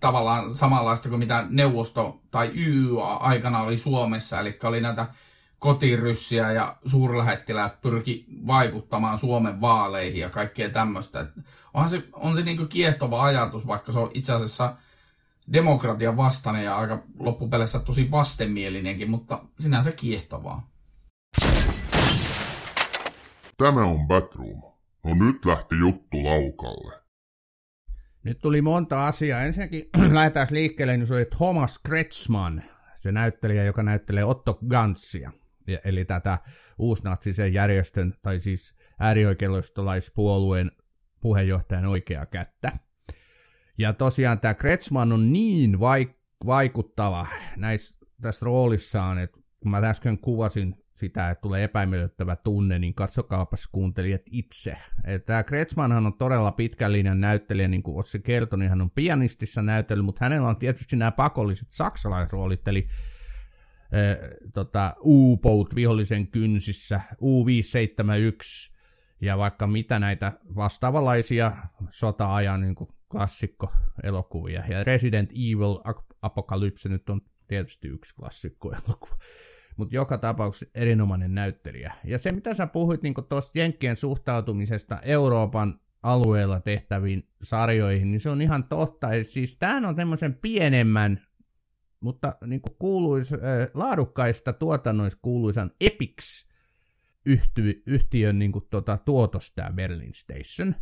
S3: tavallaan samanlaista kuin mitä neuvosto tai YYA aikana oli Suomessa, eli oli näitä kotiryssiä ja suurlähettiläät pyrki vaikuttamaan Suomen vaaleihin ja kaikkea tämmöistä. Onhan se, on se niin kiehtova ajatus, vaikka se on itse asiassa demokratian vastainen ja aika loppupeleissä tosi vastenmielinenkin, mutta sinänsä kiehtovaa.
S1: Tämä on Batroom. No nyt lähti juttu laukalle.
S2: Nyt tuli monta asiaa. Ensinnäkin lähdetään liikkeelle, niin se oli Thomas Kretschmann, se näyttelijä, joka näyttelee Otto Gansia, eli tätä uusnatsisen järjestön, tai siis äärioikeistolaispuolueen puheenjohtajan oikea kättä. Ja tosiaan tämä Kretschmann on niin vaik- vaikuttava näissä, tässä roolissaan, että kun mä äsken kuvasin sitä, että tulee epämiellyttävä tunne, niin katsokaapas kuuntelijat itse. Tämä Kretschmannhan on todella pitkällinen näyttelijä, niin kuin Ossi kertoi, niin hän on pianistissa näytellyt, mutta hänellä on tietysti nämä pakolliset saksalaisroolit, eli äh, tota, U-Boat vihollisen kynsissä, U571 ja vaikka mitä näitä vastaavanlaisia sota-ajan niin klassikko-elokuvia. Ja Resident Evil Apocalypse nyt on tietysti yksi klassikko-elokuva. Mutta joka tapauksessa erinomainen näyttelijä. Ja se, mitä sä puhuit niin tuosta Jenkkien suhtautumisesta Euroopan alueella tehtäviin sarjoihin, niin se on ihan totta. Et siis tämähän on semmoisen pienemmän, mutta niin kuuluis, äh, laadukkaista tuotannoista kuuluisan Epix yhtiön niin kuin, tota, tuotos tämä Berlin Station.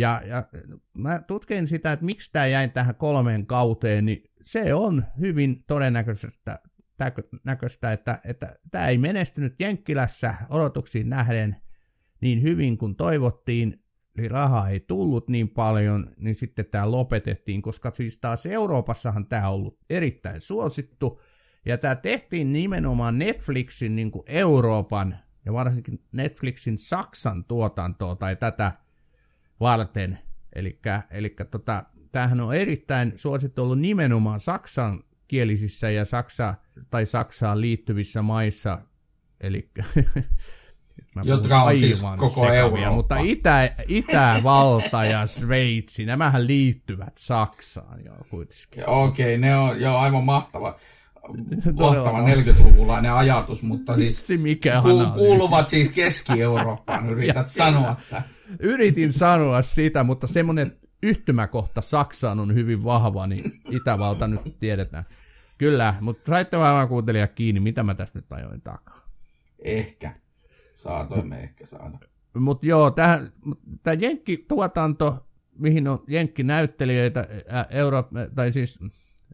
S2: Ja, ja mä tutkin sitä, että miksi tämä jäi tähän kolmeen kauteen, niin se on hyvin todennäköistä, näköistä, että, että tämä ei menestynyt Jenkkilässä odotuksiin nähden niin hyvin kuin toivottiin, eli rahaa ei tullut niin paljon, niin sitten tämä lopetettiin, koska siis taas Euroopassahan tämä on ollut erittäin suosittu, ja tämä tehtiin nimenomaan Netflixin niin kuin Euroopan ja varsinkin Netflixin Saksan tuotantoa tai tätä varten. Eli tota, tämähän on erittäin suosittu ollut nimenomaan Saksan kielisissä ja Saksa, tai Saksaan liittyvissä maissa, eli
S3: Jotka on siis koko
S2: sekavia,
S3: Eurooppa.
S2: Mutta Itä, Itävalta ja Sveitsi, nämähän liittyvät Saksaan jo kuitenkin.
S3: Okei, ne on jo aivan mahtava, mahtava
S2: on.
S3: 40-lukulainen ajatus, mutta siis
S2: mikä
S3: kuuluvat siis Keski-Eurooppaan, yrität sanoa, että
S2: Yritin sanoa sitä, mutta semmoinen yhtymäkohta Saksaan on hyvin vahva, niin Itävalta nyt tiedetään. Kyllä, mutta saitte varmaan kuuntelija kiinni, mitä mä tästä nyt ajoin takaa.
S3: ehkä. Saatoimme ehkä saada.
S2: Mutta joo, tämä Jenkki-tuotanto, mihin on Jenkki-näyttelijöitä, ää, Euro, tai siis,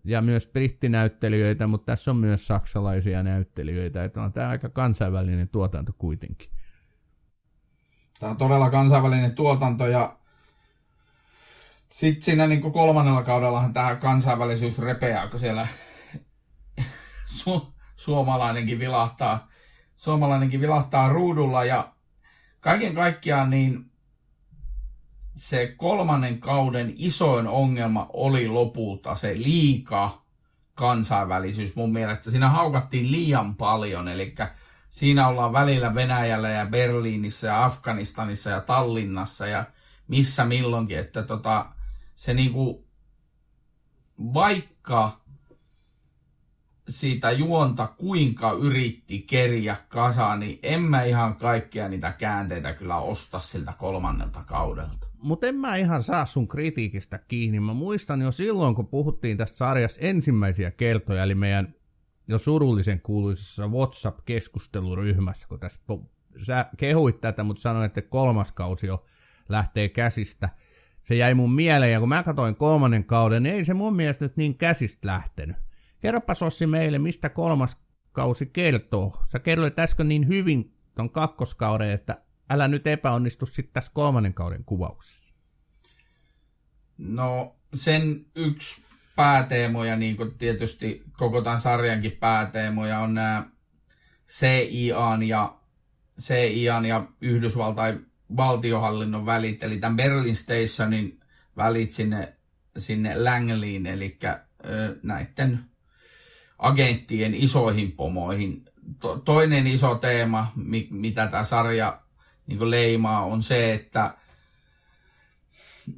S2: ja myös brittinäyttelijöitä, mutta tässä on myös saksalaisia näyttelijöitä, että on tämä aika kansainvälinen tuotanto kuitenkin.
S3: Tämä on todella kansainvälinen tuotanto ja sitten siinä niin kolmannella kaudellahan tämä kansainvälisyys repeää, kun siellä su- suomalainenkin vilahtaa, suomalainenkin vilahtaa ruudulla ja kaiken kaikkiaan niin se kolmannen kauden isoin ongelma oli lopulta se liika kansainvälisyys mun mielestä. Siinä haukattiin liian paljon, eli siinä ollaan välillä Venäjällä ja Berliinissä ja Afganistanissa ja Tallinnassa ja missä milloinkin, että tota, se niinku, vaikka siitä juonta kuinka yritti keriä kasaan, niin en mä ihan kaikkia niitä käänteitä kyllä osta siltä kolmannelta kaudelta.
S2: Mutta en mä ihan saa sun kritiikistä kiinni. Mä muistan jo silloin, kun puhuttiin tästä sarjasta ensimmäisiä kertoja, eli meidän jo surullisen kuuluisessa WhatsApp-keskusteluryhmässä, kun tässä sä kehuit tätä, mutta sanoit, että kolmas kausi jo lähtee käsistä. Se jäi mun mieleen, ja kun mä katsoin kolmannen kauden, niin ei se mun mielestä nyt niin käsistä lähtenyt. Kerropa Sossi meille, mistä kolmas kausi kertoo. Sä kerroit äsken niin hyvin ton kakkoskauden, että älä nyt epäonnistu sitten tässä kolmannen kauden kuvauksessa.
S3: No sen yksi pääteemoja, niin kuin tietysti koko tämän sarjankin pääteemoja, on nämä CIAn ja, CIAn ja Yhdysvaltain valtiohallinnon välit, eli tämän Berlin Stationin välit sinne, sinne Langley'n, eli näiden agenttien isoihin pomoihin. To, toinen iso teema, mi, mitä tämä sarja niin leimaa, on se, että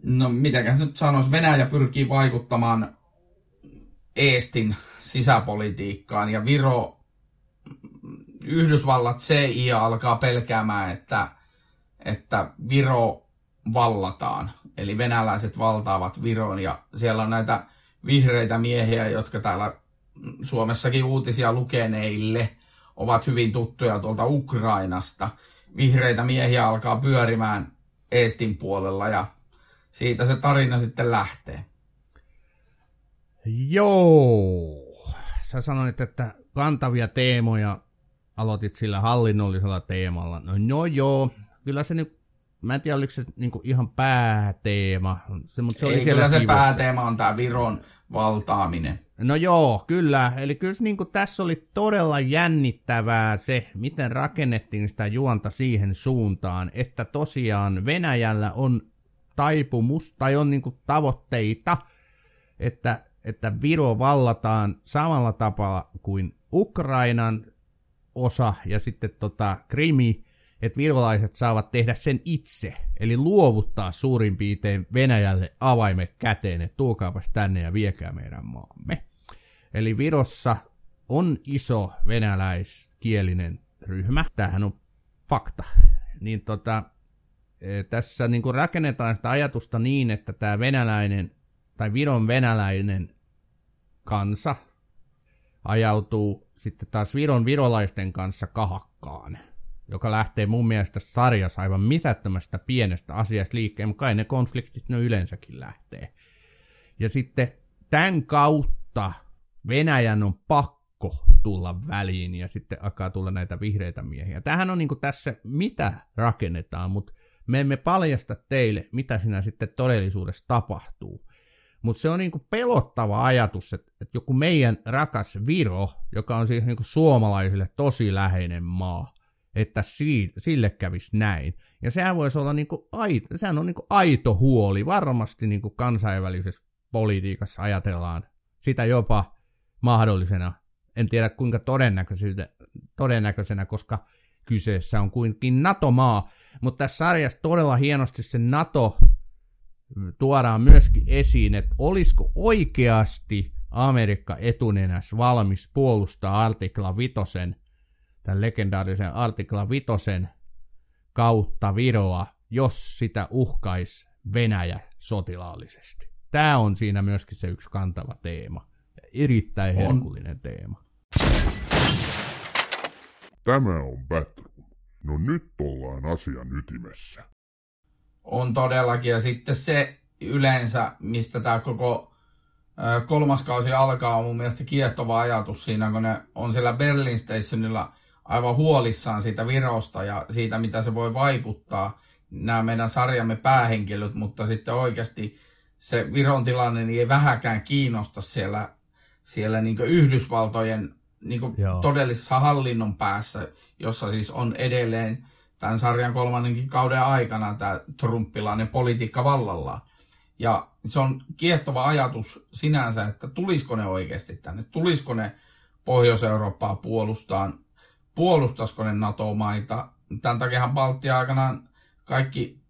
S3: no mitäkäs nyt sanoisi, Venäjä pyrkii vaikuttamaan Eestin sisäpolitiikkaan ja Viro, Yhdysvallat CIA alkaa pelkäämään, että, että Viro vallataan. Eli venäläiset valtaavat Viron ja siellä on näitä vihreitä miehiä, jotka täällä Suomessakin uutisia lukeneille ovat hyvin tuttuja tuolta Ukrainasta. Vihreitä miehiä alkaa pyörimään Eestin puolella ja siitä se tarina sitten lähtee.
S2: Joo. Sä sanoit, että kantavia teemoja aloitit sillä hallinnollisella teemalla. No, no joo, kyllä se nyt, mä en tiedä oliko se niinku ihan pääteema, se, mutta se oli
S3: Ei,
S2: siellä
S3: kyllä se
S2: sivussa.
S3: pääteema on tämä Viron valtaaminen.
S2: No joo, kyllä. Eli kyllä se niinku tässä oli todella jännittävää se, miten rakennettiin sitä juonta siihen suuntaan, että tosiaan Venäjällä on taipumus tai on niinku tavoitteita, että, että Viro vallataan samalla tapaa kuin Ukrainan osa ja sitten tota Krimi, että virolaiset saavat tehdä sen itse, eli luovuttaa suurin piirtein Venäjälle avaimet käteen, että tuokaapas tänne ja viekää meidän maamme. Eli Virossa on iso venäläiskielinen ryhmä, tämähän on fakta. Niin tota, eh, tässä niin kuin rakennetaan sitä ajatusta niin, että tämä venäläinen tai Viron venäläinen kansa ajautuu sitten taas Viron virolaisten kanssa kahakkaan, joka lähtee mun mielestä sarjassa aivan mitättömästä pienestä asiasta liikkeen, mutta kai ne konfliktit ne yleensäkin lähtee. Ja sitten tämän kautta Venäjän on pakko tulla väliin ja sitten alkaa tulla näitä vihreitä miehiä. Tähän on niin tässä, mitä rakennetaan, mutta me emme paljasta teille, mitä siinä sitten todellisuudessa tapahtuu. Mutta se on niinku pelottava ajatus, että, että joku meidän rakas Viro, joka on siis niinku suomalaisille tosi läheinen maa, että si- sille kävisi näin. Ja sehän voisi olla niinku aito, sehän on niinku aito huoli. Varmasti niinku kansainvälisessä politiikassa ajatellaan sitä jopa mahdollisena. En tiedä kuinka todennäköisenä koska kyseessä on kuitenkin NATO-maa, mutta tässä sarjassa todella hienosti se NATO tuodaan myöskin esiin, että olisiko oikeasti Amerikka etunenäs valmis puolustaa artikla vitosen, tämän legendaarisen artikla vitosen kautta Viroa, jos sitä uhkaisi Venäjä sotilaallisesti. Tämä on siinä myöskin se yksi kantava teema. Erittäin herkullinen teema.
S1: Tämä on Batroom. No nyt ollaan asian ytimessä.
S3: On todellakin, ja sitten se yleensä, mistä tämä koko kolmas kausi alkaa, on mun mielestä kiehtova ajatus siinä, kun ne on siellä Berlin Stationilla aivan huolissaan siitä virosta ja siitä, mitä se voi vaikuttaa, nämä meidän sarjamme päähenkilöt, mutta sitten oikeasti se Viron tilanne niin ei vähäkään kiinnosta siellä, siellä niin Yhdysvaltojen niin todellisessa hallinnon päässä, jossa siis on edelleen tämän sarjan kolmannenkin kauden aikana tämä trumpilainen politiikka vallalla. Ja se on kiehtova ajatus sinänsä, että tulisiko ne oikeasti tänne, tulisiko ne Pohjois-Eurooppaa puolustaan, puolustaisiko ne NATO-maita. Tämän takiahan Baltia aikanaan kaikki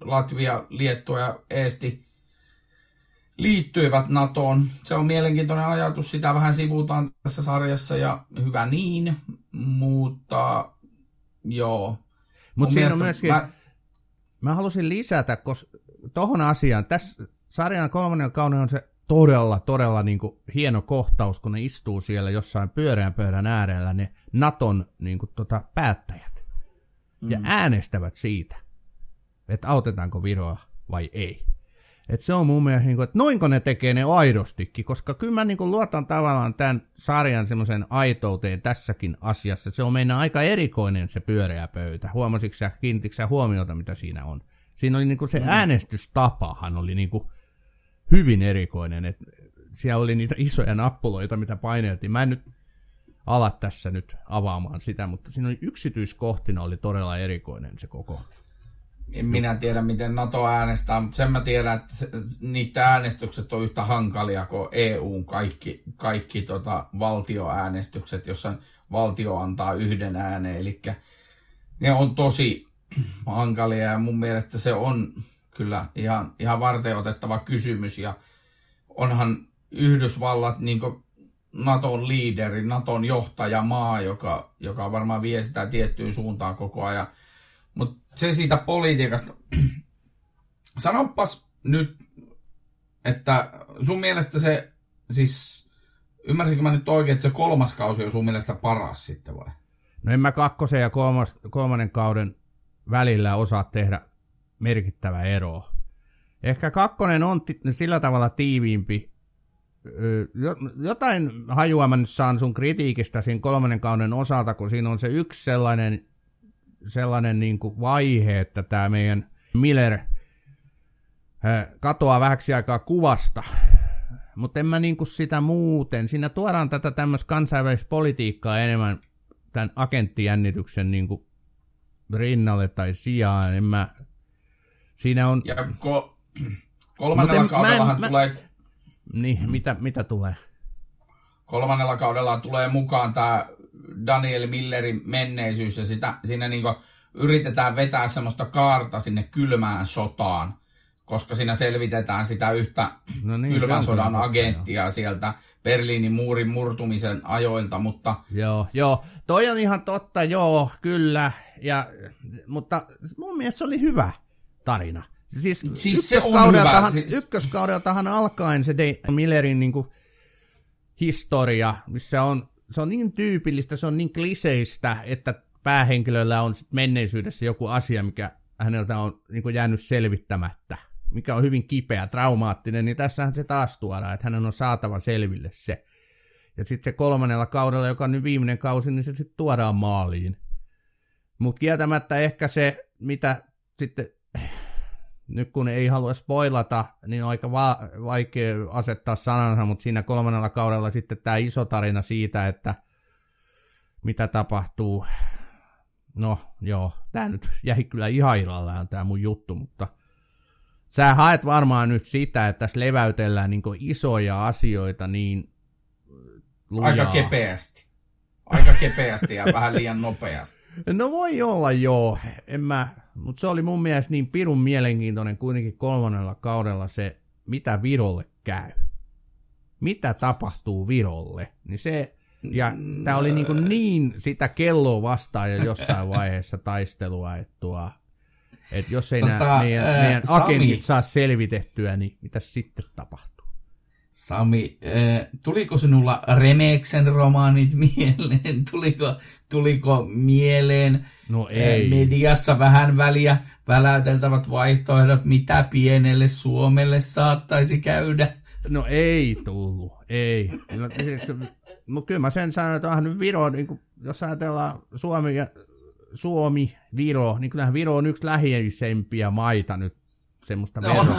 S3: Latvia, Liettua ja Eesti liittyivät NATOon. Se on mielenkiintoinen ajatus, sitä vähän sivutaan tässä sarjassa ja hyvä niin, mutta joo.
S2: Mutta siinä on myöskin, mä, mä halusin lisätä, koska tohon asiaan, tässä sarjan kolmannen kauden on se todella, todella niin kuin hieno kohtaus, kun ne istuu siellä jossain pyöreän pöydän äärellä, ne Naton niin kuin, tota, päättäjät. Mm. Ja äänestävät siitä, että autetaanko Viroa vai ei. Et se on mun mielestä, niin kuin, että noinko ne tekee ne aidostikin, koska kyllä mä niin kuin, luotan tavallaan tämän sarjan semmoisen aitouteen tässäkin asiassa. Se on meidän aika erikoinen se pyöreä pöytä. Huomasitko sä, kiinnitikö huomiota, mitä siinä on? Siinä oli niin kuin se mm. äänestystapahan oli niin kuin hyvin erikoinen, että siellä oli niitä isoja nappuloita, mitä paineltiin. Mä en nyt ala tässä nyt avaamaan sitä, mutta siinä oli yksityiskohtina oli todella erikoinen se koko.
S3: En minä tiedä, miten NATO äänestää, mutta sen mä tiedän, että niitä äänestykset on yhtä hankalia kuin EUn kaikki, kaikki tota valtioäänestykset, jossa valtio antaa yhden ääneen. Eli ne on tosi hankalia ja mun mielestä se on kyllä ihan, ihan varten otettava kysymys ja onhan Yhdysvallat niin Naton liideri, Naton johtajamaa, joka, joka varmaan vie sitä tiettyyn suuntaan koko ajan. Mutta se siitä politiikasta. Sanopas nyt, että sun mielestä se, siis ymmärsinkö mä nyt oikein, että se kolmas kausi on sun mielestä paras sitten vai?
S2: No en mä kakkosen ja kolmas, kolmannen kauden välillä osaa tehdä merkittävä ero. Ehkä kakkonen on t- sillä tavalla tiiviimpi. Jotain hajua mä nyt saan sun kritiikistä siinä kolmannen kauden osalta, kun siinä on se yksi sellainen, sellainen niin kuin vaihe, että tämä meidän Miller katoaa vähäksi aikaa kuvasta. Mutta en mä niin kuin sitä muuten. Siinä tuodaan tätä tämmöistä kansainvälistä politiikkaa enemmän tämän agenttijännityksen niin kuin rinnalle tai sijaan. En mä... Siinä on...
S3: Ja ko- kolmannella en, kaudellahan mä, tulee...
S2: Niin, mitä, mitä tulee?
S3: Kolmannella kaudella tulee mukaan tämä Daniel Millerin menneisyys ja sitä, siinä niinku yritetään vetää semmoista kaarta sinne kylmään sotaan, koska siinä selvitetään sitä yhtä no niin, kylmän sodan agenttia jo. sieltä Berliinin muurin murtumisen ajoilta, mutta...
S2: Joo, joo, toi on ihan totta, joo, kyllä, ja, mutta mun mielestä se oli hyvä tarina. Siis,
S3: siis se on hyvä.
S2: Siis... Ykköskaudeltahan alkaen se Millerin niin kuin, historia, missä on, se on niin tyypillistä, se on niin kliseistä, että päähenkilöllä on sit menneisyydessä joku asia, mikä häneltä on niin jäänyt selvittämättä, mikä on hyvin kipeä, traumaattinen, niin tässähän se taas tuodaan, että hänen on saatava selville se. Ja sitten se kolmannella kaudella, joka on nyt viimeinen kausi, niin se sitten tuodaan maaliin. Mutta kieltämättä ehkä se, mitä sitten, nyt kun ei halua spoilata, niin on aika va- vaikea asettaa sanansa, mutta siinä kolmannella kaudella sitten tämä iso tarina siitä, että mitä tapahtuu. No joo, tämä nyt jäi kyllä ihan ilallaan tämä mun juttu, mutta sä haet varmaan nyt sitä, että tässä leväytellään niin isoja asioita niin
S3: lujaa. Aika kepeästi. Aika kepeästi ja vähän liian nopeasti.
S2: No voi olla joo, en mä, mutta se oli mun mielestä niin pirun mielenkiintoinen kuitenkin kolmannella kaudella se, mitä Virolle käy. Mitä tapahtuu Virolle, niin se, ja tämä oli niin, kuin niin sitä kelloa vastaan jo jossain vaiheessa taistelua, että, tuo, että jos ei tota, nämä meidän, ää, meidän agentit saa selvitettyä, niin mitä sitten tapahtuu?
S3: Sami, äh, tuliko sinulla Remeksen romaanit mieleen? Tuliko, tuliko mieleen
S2: no ei.
S3: Äh, mediassa vähän väliä väläyteltävät vaihtoehdot, mitä pienelle Suomelle saattaisi käydä?
S2: No ei tullut, ei. No, no kyllä mä sen sanon, että onhan nyt Viro, niin kuin, jos ajatellaan Suomi ja Suomi, Viro, niin kyllähän Viro on yksi lähiisempiä maita nyt semmoista no,
S3: No,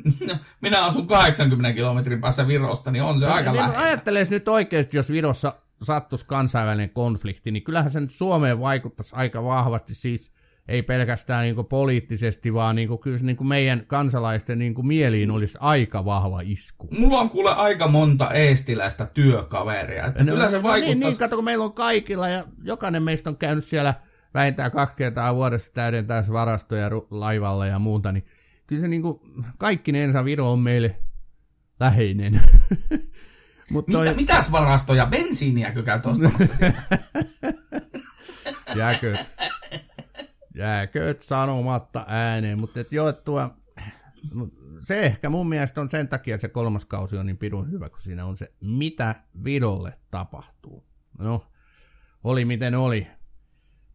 S3: minä asun 80 kilometrin päässä Virosta, niin on se no, aika niin, lähellä.
S2: Ajatteles nyt oikeasti, jos Virossa sattuisi kansainvälinen konflikti, niin kyllähän se nyt Suomeen vaikuttaisi aika vahvasti, siis ei pelkästään niin poliittisesti, vaan niin kuin, kyllä se niin kuin meidän kansalaisten niin kuin mieliin olisi aika vahva isku.
S3: Mulla on kuule aika monta eestiläistä työkaveria. Että no, kyllä se vaikuttaisi...
S2: Niin, niin, kato, kun meillä on kaikilla ja jokainen meistä on käynyt siellä vähintään kaksi kertaa vuodessa täydentää varastoja laivalla ja muuta, niin kyllä se niin kuin, kaikkinensa Viro on meille läheinen.
S3: Mut toi... Mitä, mitäs varastoja? Bensiiniäkö käyt ostamassa
S2: jääkö sanomatta ääneen, mutta et joo, tuo, se ehkä mun mielestä on sen takia se kolmas kausi on niin pidun hyvä, kun siinä on se, mitä Virolle tapahtuu. No, oli miten oli.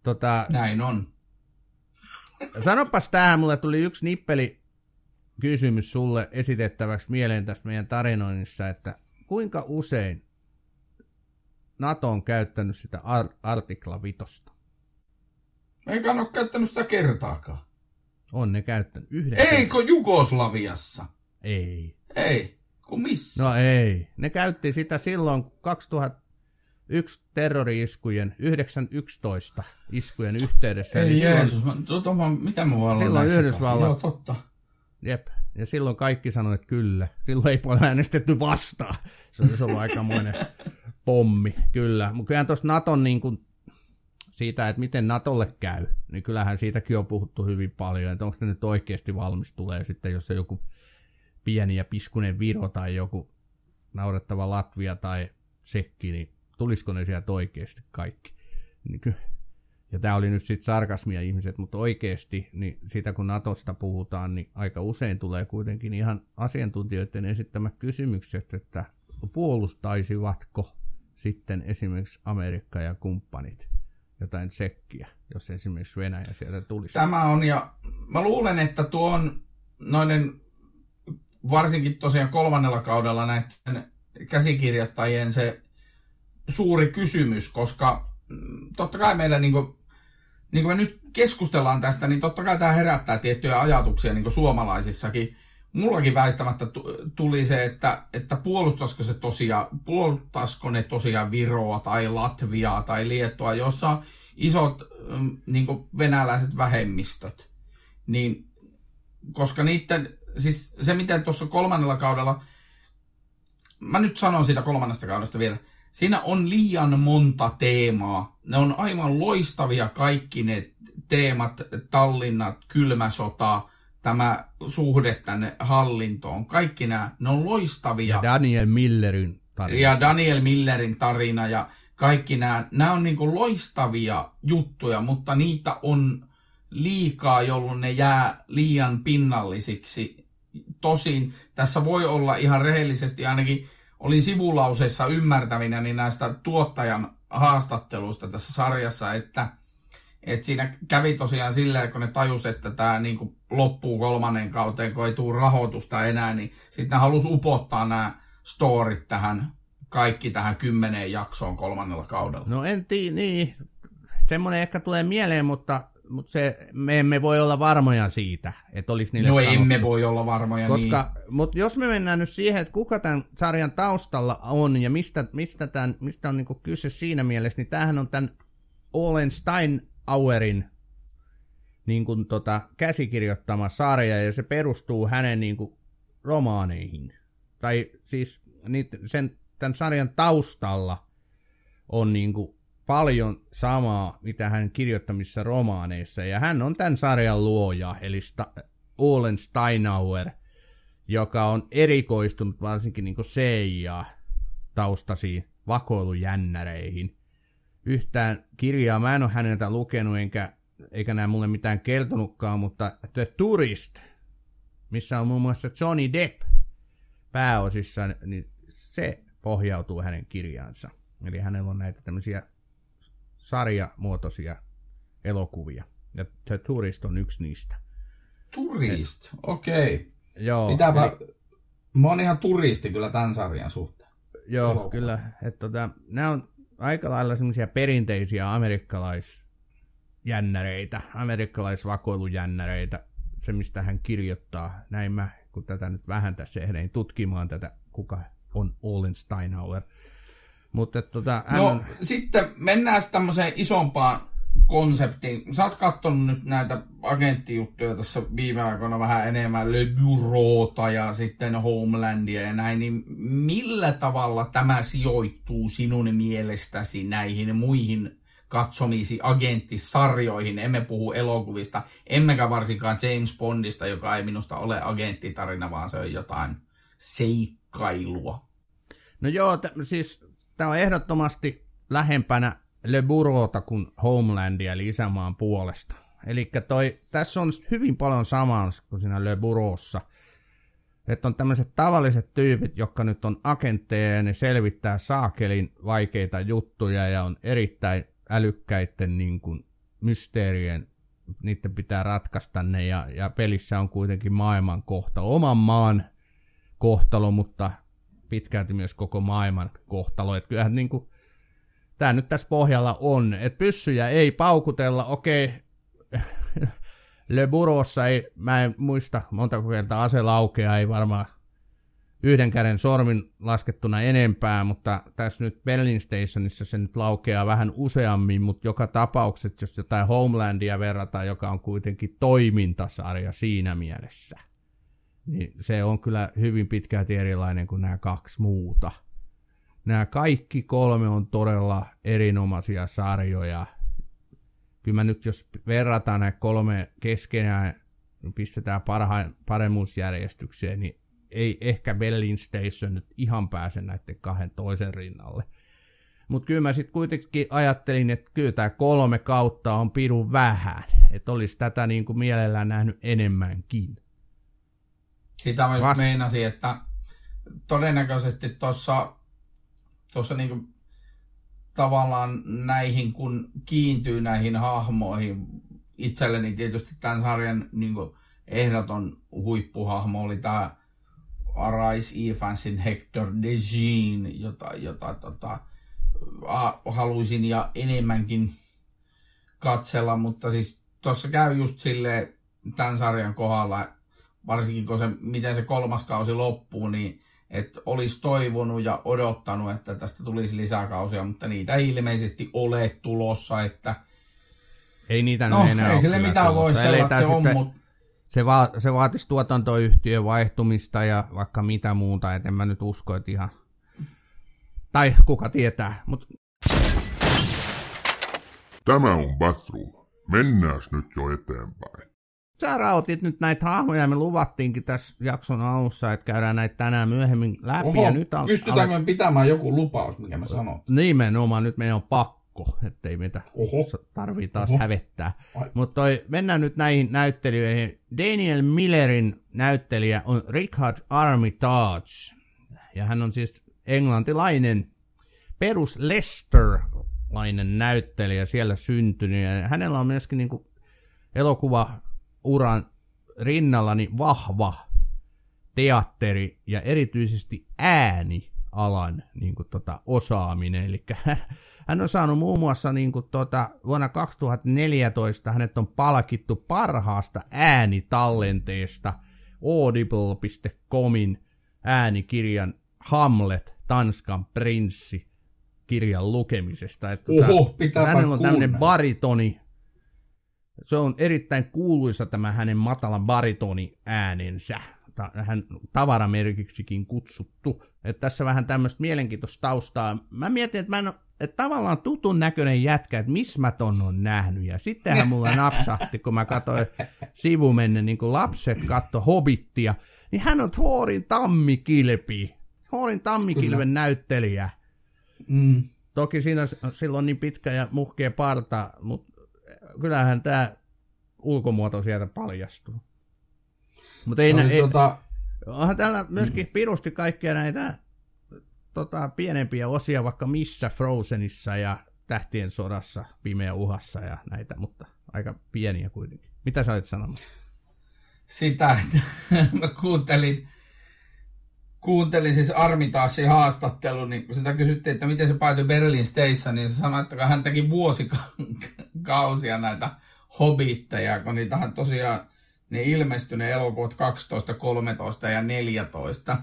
S3: Tota, Näin on.
S2: Sanopas tähän, mulle tuli yksi nippeli kysymys sulle esitettäväksi mieleen tästä meidän tarinoinnissa, että kuinka usein NATO on käyttänyt sitä ar- artikla vitosta?
S3: Eikä ole käyttänyt sitä kertaakaan.
S2: On ne käyttänyt yhden.
S3: Eikö Jugoslaviassa?
S2: Ei.
S3: Ei. Kun missä?
S2: No ei. Ne käytti sitä silloin 2001 terrori-iskujen, 911 iskujen yhteydessä.
S3: Ei Jeesus, silloin, mä, tota, mä, mitä mä voin
S2: Silloin Yhdysvallat.
S3: Joo, totta.
S2: Jep. Ja silloin kaikki sanoivat, että kyllä. Silloin ei paljon äänestetty vastaan. Se olisi ollut aikamoinen pommi, kyllä. Mutta kyllähän tuossa Naton niin kuin, siitä, että miten Natolle käy, niin kyllähän siitäkin on puhuttu hyvin paljon, että onko se nyt oikeasti valmis tulee sitten, jos se joku pieni ja piskunen Viro tai joku naurettava Latvia tai Sekki, niin tulisiko ne sieltä oikeasti kaikki? Niin ja tämä oli nyt sitten sarkasmia ihmiset, mutta oikeasti, niin sitä kun Natosta puhutaan, niin aika usein tulee kuitenkin ihan asiantuntijoiden esittämät kysymykset, että puolustaisivatko sitten esimerkiksi Amerikka ja kumppanit jotain sekkiä, jos esimerkiksi Venäjä sieltä tulisi.
S3: Tämä on, ja mä luulen, että tuo on noiden, varsinkin tosiaan kolmannella kaudella näiden käsikirjoittajien se suuri kysymys, koska mm, totta kai meillä niin kuin, niin kuin me nyt keskustellaan tästä, niin totta kai tämä herättää tiettyjä ajatuksia niin kuin suomalaisissakin. Mullakin väistämättä tuli se, että, että puolustaisiko, se tosiaan, puolustaisiko ne tosiaan Viroa tai Latviaa tai Liettua, jossa on isot niin venäläiset vähemmistöt. Niin, koska niiden, siis se miten tuossa kolmannella kaudella, mä nyt sanon siitä kolmannesta kaudesta vielä, Siinä on liian monta teemaa. Ne on aivan loistavia kaikki ne teemat, Tallinnat, kylmä sota, tämä suhde tänne hallintoon. Kaikki nämä, ne on loistavia.
S2: Ja Daniel Millerin
S3: tarina. Ja Daniel Millerin tarina ja kaikki nämä, nämä on niin loistavia juttuja, mutta niitä on liikaa, jolloin ne jää liian pinnallisiksi. Tosin tässä voi olla ihan rehellisesti ainakin olin sivulauseessa ymmärtävinä niin näistä tuottajan haastatteluista tässä sarjassa, että, että siinä kävi tosiaan silleen, kun ne tajus, että tämä niin kuin loppuu kolmannen kauteen, kun ei tule rahoitusta enää, niin sitten ne halusi upottaa nämä storit tähän, kaikki tähän kymmeneen jaksoon kolmannella kaudella.
S2: No en tiedä, niin. Semmoinen ehkä tulee mieleen, mutta mutta se, me emme voi olla varmoja siitä, että olisi niille
S3: No sanottu. emme voi olla varmoja
S2: Koska, niin. Mutta jos me mennään nyt siihen, että kuka tämän sarjan taustalla on ja mistä, mistä, tämän, mistä on niinku kyse siinä mielessä, niin tämähän on tämän Olen Steinauerin niin kuin tota, käsikirjoittama sarja ja se perustuu hänen niin kuin, romaaneihin. Tai siis niitä, sen, tämän sarjan taustalla on niin kuin, paljon samaa, mitä hän kirjoittamissa romaaneissa, ja hän on tämän sarjan luoja, eli Sta- Olen Steinauer, joka on erikoistunut varsinkin niin CIA taustasiin vakoilujännäreihin. Yhtään kirjaa mä en ole häneltä lukenut, enkä, eikä nämä mulle mitään kertonutkaan, mutta The Tourist, missä on muun muassa Johnny Depp pääosissa, niin se pohjautuu hänen kirjaansa. Eli hänellä on näitä tämmöisiä sarjamuotoisia elokuvia. Ja The Tourist on yksi niistä.
S3: Turist, okei. Okay.
S2: Joo,
S3: Pitääpä...
S2: eli,
S3: Mä oon ihan turisti kyllä tämän sarjan suhteen.
S2: joo
S3: elokuva.
S2: kyllä. Että tota, nämä on aika lailla semmoisia perinteisiä amerikkalaisjännäreitä, amerikkalaisvakoilujännäreitä, se mistä hän kirjoittaa. Näin mä, kun tätä nyt vähän tässä ehdin tutkimaan tätä, kuka on Olin Steinhauer. Mutta tota, hän
S3: No sitten mennään sitten tämmöiseen isompaan konseptiin. Sä oot kattonut nyt näitä agenttijuttuja tässä viime aikoina vähän enemmän, Le Bureauta ja sitten Homelandia ja näin, niin millä tavalla tämä sijoittuu sinun mielestäsi näihin muihin katsomisi agenttisarjoihin? Emme puhu elokuvista, emmekä varsinkaan James Bondista, joka ei minusta ole agenttitarina, vaan se on jotain seikkailua.
S2: No joo, t- siis tämä on ehdottomasti lähempänä Le Bureauta kuin Homelandia, eli isämaan puolesta. Eli tässä on hyvin paljon samaa kuin siinä Le Bureaussa. Että on tämmöiset tavalliset tyypit, jotka nyt on agentteja ja ne selvittää saakelin vaikeita juttuja ja on erittäin älykkäiden niin kuin, mysteerien, niiden pitää ratkaista ne ja, ja pelissä on kuitenkin maailman kohtalo, oman maan kohtalo, mutta pitkälti myös koko maailman kohtalo. Että kyllähän niin kuin, tämä nyt tässä pohjalla on, että pyssyjä ei paukutella, okei, Le Burossa ei, mä en muista montako kertaa ase laukeaa, ei varmaan yhden käden sormin laskettuna enempää, mutta tässä nyt Berlin Stationissa se nyt laukeaa vähän useammin, mutta joka tapauksessa, jos jotain Homelandia verrataan, joka on kuitenkin toimintasarja siinä mielessä, niin se on kyllä hyvin pitkälti erilainen kuin nämä kaksi muuta. Nämä kaikki kolme on todella erinomaisia sarjoja. Kyllä mä nyt, jos verrataan nämä kolme keskenään, pistetään parhaan, paremmuusjärjestykseen, niin ei ehkä Berlin Station nyt ihan pääse näiden kahden toisen rinnalle. Mutta kyllä mä sitten kuitenkin ajattelin, että kyllä tämä kolme kautta on pirun vähän. Että olisi tätä niin kuin mielellään nähnyt enemmänkin.
S3: Sitä mä just
S2: Vast-
S3: meinasin, että todennäköisesti tuossa tuossa niinku tavallaan näihin, kun kiintyy näihin hahmoihin, itselleni tietysti tämän sarjan niinku ehdoton huippuhahmo oli tämä Arise Evansin Hector de Jean, jota, jota tota, a, haluaisin ja enemmänkin katsella, mutta siis tuossa käy just silleen tämän sarjan kohdalla, varsinkin kun se, miten se kolmas kausi loppuu, niin että olisi toivonut ja odottanut, että tästä tulisi lisäkausia, mutta niitä ei ilmeisesti ole tulossa, että
S2: Ei niitä
S3: no
S2: enää
S3: ei
S2: ole
S3: sille mitään voi, sellaista se on, mutta
S2: se, va- se vaatisi tuotantoyhtiön vaihtumista ja vaikka mitä muuta, et en mä nyt usko, että ihan... Tai kuka tietää, mutta
S1: Tämä on Batroom. Mennääs nyt jo eteenpäin.
S2: Sä rautit nyt näitä hahmoja, ja me luvattiinkin tässä jakson alussa, että käydään näitä tänään myöhemmin läpi,
S3: oho,
S2: ja nyt al-
S3: pystytäänkö me pitämään joku lupaus, mikä me sanon?
S2: Nimenomaan, nyt meidän on pakko, ettei meitä
S3: Oho.
S2: tarvii taas
S3: Oho.
S2: hävettää. Mutta mennään nyt näihin näyttelijöihin. Daniel Millerin näyttelijä on Richard Armitage. Ja hän on siis englantilainen perus Leicester-lainen näyttelijä siellä syntynyt. Ja hänellä on myöskin niin elokuvauran rinnalla niin vahva teatteri ja erityisesti äänialan niin kuin, tota, osaaminen. Eli hän on saanut muun muassa niin kuin, tota, vuonna 2014 hänet on palkittu parhaasta äänitallenteesta audible.comin äänikirjan Hamlet, Tanskan prinssi kirjan lukemisesta. Että,
S3: Oho, pitääpä
S2: hänellä on tämmöinen baritoni. Se on erittäin kuuluisa tämä hänen matalan baritoni äänensä. Hän tavaramerkiksikin kutsuttu. Että tässä vähän tämmöistä mielenkiintoista taustaa. Mä mietin, että mä en että tavallaan tutun näköinen jätkä, että missä mä ton on nähnyt. Ja sittenhän mulla napsahti, kun mä katsoin sivumenne, niin kuin lapset katto Hobittia, niin hän on Thorin tammikilpi. Thorin tammikilven Kyllä. näyttelijä.
S3: Mm.
S2: Toki siinä silloin niin pitkä ja muhkea parta, mutta kyllähän tämä ulkomuoto sieltä paljastuu. Mutta ei, ei, tota... onhan täällä myöskin mm. pirusti kaikkia näitä tota, pienempiä osia vaikka missä Frozenissa ja Tähtien sodassa, Pimeä uhassa ja näitä, mutta aika pieniä kuitenkin. Mitä sä olet sanomassa?
S3: Sitä, että mä kuuntelin, kuuntelin siis Armitaasin haastattelu, niin kun sitä kysyttiin, että miten se päätyi Berlin Station, niin se sanoi, että hän teki vuosikausia näitä hobitteja, kun niitähän tosiaan ne ilmestyi ne elokuvat 12, 13 ja 14.